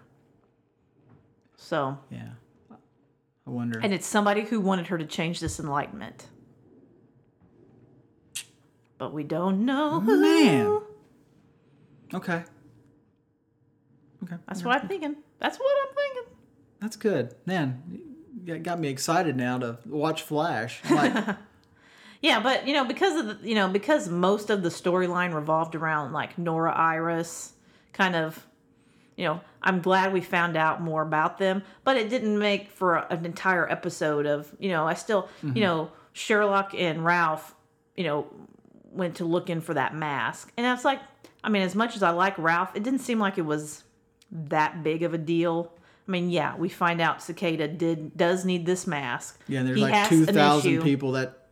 Speaker 1: So,
Speaker 2: Yeah. I wonder.
Speaker 1: and it's somebody who wanted her to change this enlightenment. But we don't know. who.
Speaker 2: Man. Okay. Okay.
Speaker 1: That's what I'm thinking. That's what I'm thinking.
Speaker 2: That's good. Man, got me excited now to watch Flash. Like, <laughs>
Speaker 1: Yeah, but you know, because of the, you know, because most of the storyline revolved around like Nora Iris, kind of, you know, I'm glad we found out more about them, but it didn't make for a- an entire episode of, you know, I still, you mm-hmm. know, Sherloque and Ralph, you know, went to looking for that mask, and it's like, I mean, as much as I like Ralph, it didn't seem like it was that big of a deal. I mean, yeah, we find out Cicada did does need this mask.
Speaker 2: yeah, and there's
Speaker 1: He
Speaker 2: like
Speaker 1: has
Speaker 2: 2,000 people that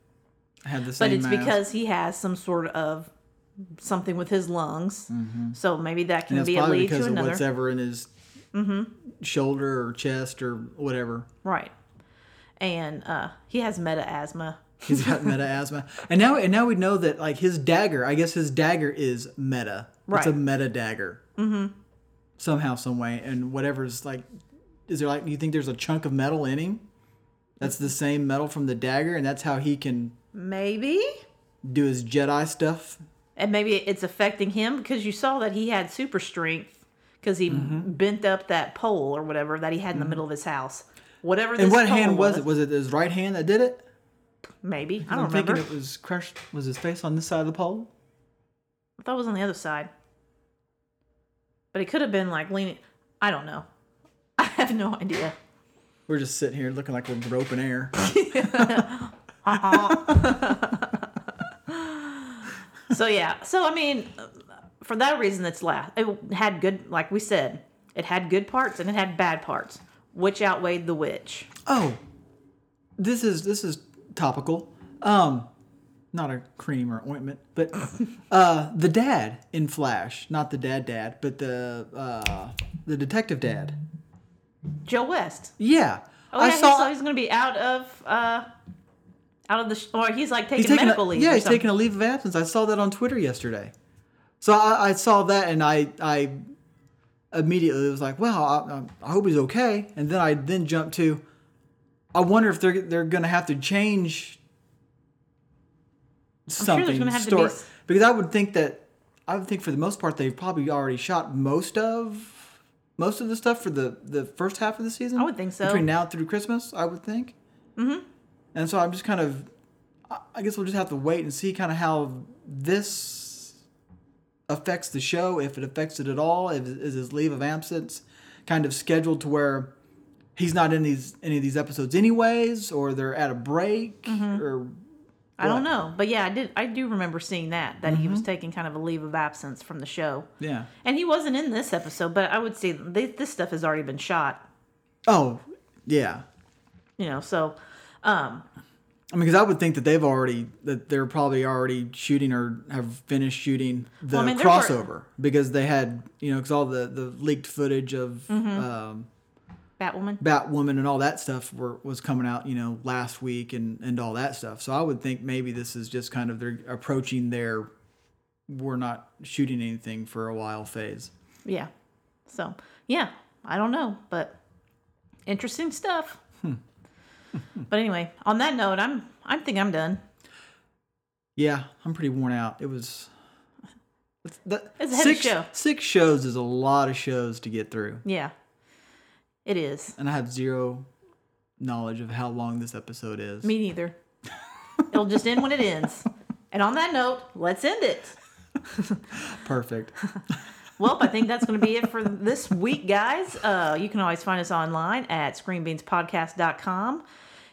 Speaker 2: have the same
Speaker 1: But it's
Speaker 2: mask.
Speaker 1: because he has some sort of something with his lungs. So maybe that can be a lead
Speaker 2: because
Speaker 1: to
Speaker 2: of
Speaker 1: another.
Speaker 2: what's ever in his shoulder or chest or whatever.
Speaker 1: Right. And uh, he has meta asthma. <laughs>
Speaker 2: He's got meta asthma, and now and now we know that like his dagger. I guess his dagger is meta. Right. It's a meta dagger. Mm-hmm. Somehow, some way, and whatever's like, is there like? Do you think there's a chunk of metal in him? That's the same metal from the dagger, and that's how he can
Speaker 1: Maybe.
Speaker 2: do his Jedi stuff.
Speaker 1: And maybe it's affecting him because you saw that he had super strength because he mm-hmm. bent up that pole or whatever that he had in the mm-hmm. middle of his house. Whatever this
Speaker 2: And what hand was it? Was it his right hand that did it?
Speaker 1: Maybe. I
Speaker 2: I'm
Speaker 1: don't
Speaker 2: thinking
Speaker 1: remember.
Speaker 2: it was crushed. Was his face on this side of the pole?
Speaker 1: I thought it was on the other side. But it could have been like leaning. I don't know. <laughs> I have no idea.
Speaker 2: We're just sitting here looking like we're groping air. <laughs> <laughs>
Speaker 1: So yeah. So I mean, for that reason, it's last. It had good, like we said, it had good parts and it had bad parts. Which outweighed the which?
Speaker 2: Oh, this is this is topical. Um, not a cream or ointment, but uh, the dad in Flash, not the dad dad, but the uh, the detective dad.
Speaker 1: Joe West.
Speaker 2: Yeah,
Speaker 1: Oh
Speaker 2: I
Speaker 1: yeah,
Speaker 2: saw.
Speaker 1: so he's gonna be out of uh, out of the sh- or he's like taking,
Speaker 2: he's taking
Speaker 1: medical
Speaker 2: a,
Speaker 1: leave.
Speaker 2: yeah, he's
Speaker 1: something.
Speaker 2: taking a leave of absence. I saw that on Twitter yesterday. So I, I saw that and I I immediately was like, well, I, I hope he's okay. And then I then jumped to, I wonder if they're they're gonna have to change something
Speaker 1: have
Speaker 2: story
Speaker 1: be
Speaker 2: because I would think that I would think for the most part they've probably already shot most of most of the stuff for the the first half of the season.
Speaker 1: I would think so.
Speaker 2: between now through Christmas. I would think. Mm-hmm. And so I'm just kind of, I- I guess we'll just have to wait and see kind of how this affects the show, if it affects it at all. If is his leave of absence kind of scheduled to where he's not in these any of these episodes anyways, or they're at a break,
Speaker 1: Mm-hmm.
Speaker 2: or
Speaker 1: I don't know, but yeah, I did. I do remember seeing that that he was
Speaker 2: Mm-hmm.
Speaker 1: taking kind of a leave of absence from the show,
Speaker 2: yeah.
Speaker 1: and he wasn't in this episode. But I would say th- this stuff has already been shot.
Speaker 2: Oh, yeah.
Speaker 1: You know, so um,
Speaker 2: I mean, because I would think that they've already that they're probably already shooting or have finished shooting the
Speaker 1: Well, I mean, there were-
Speaker 2: crossover because they had you know because all the the leaked footage of
Speaker 1: Mm-hmm.
Speaker 2: um,
Speaker 1: Batwoman.
Speaker 2: Batwoman and all that stuff were was coming out you know last week and and all that stuff. So I would think maybe this is just kind of they're approaching their we're not shooting anything for a while phase.
Speaker 1: Yeah. So yeah, I don't know, but interesting stuff.
Speaker 2: Hmm. <laughs>
Speaker 1: but anyway, on that note, I'm I think I'm done.
Speaker 2: Yeah, I'm pretty worn out. It was. The,
Speaker 1: It's a heavy
Speaker 2: six,
Speaker 1: show.
Speaker 2: Six shows is a lot of shows to get through.
Speaker 1: Yeah, it is.
Speaker 2: and I have zero knowledge of how long this episode is.
Speaker 1: Me neither. It'll just end when it ends. And on that note, let's end it. <laughs>
Speaker 2: Perfect. <laughs>
Speaker 1: Well, I think that's going to be it for this week, guys. Uh, you can always find us online at screenbeanspodcast.com.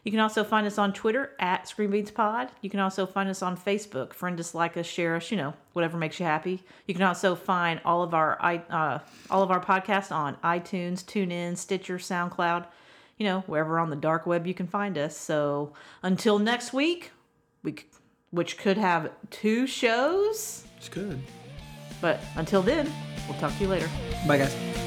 Speaker 1: You can also find us on Twitter at screenbeanspod. You can also find us on Facebook. Friend us, like us, share us. You know, whatever makes you happy. You can also find all of our i uh, all of our podcasts on iTunes, TuneIn, Stitcher, SoundCloud. You know, wherever on the dark web you can find us. So until next week, we which could have two shows.
Speaker 2: It's good.
Speaker 1: But until then, we'll talk to you later.
Speaker 2: Bye, guys.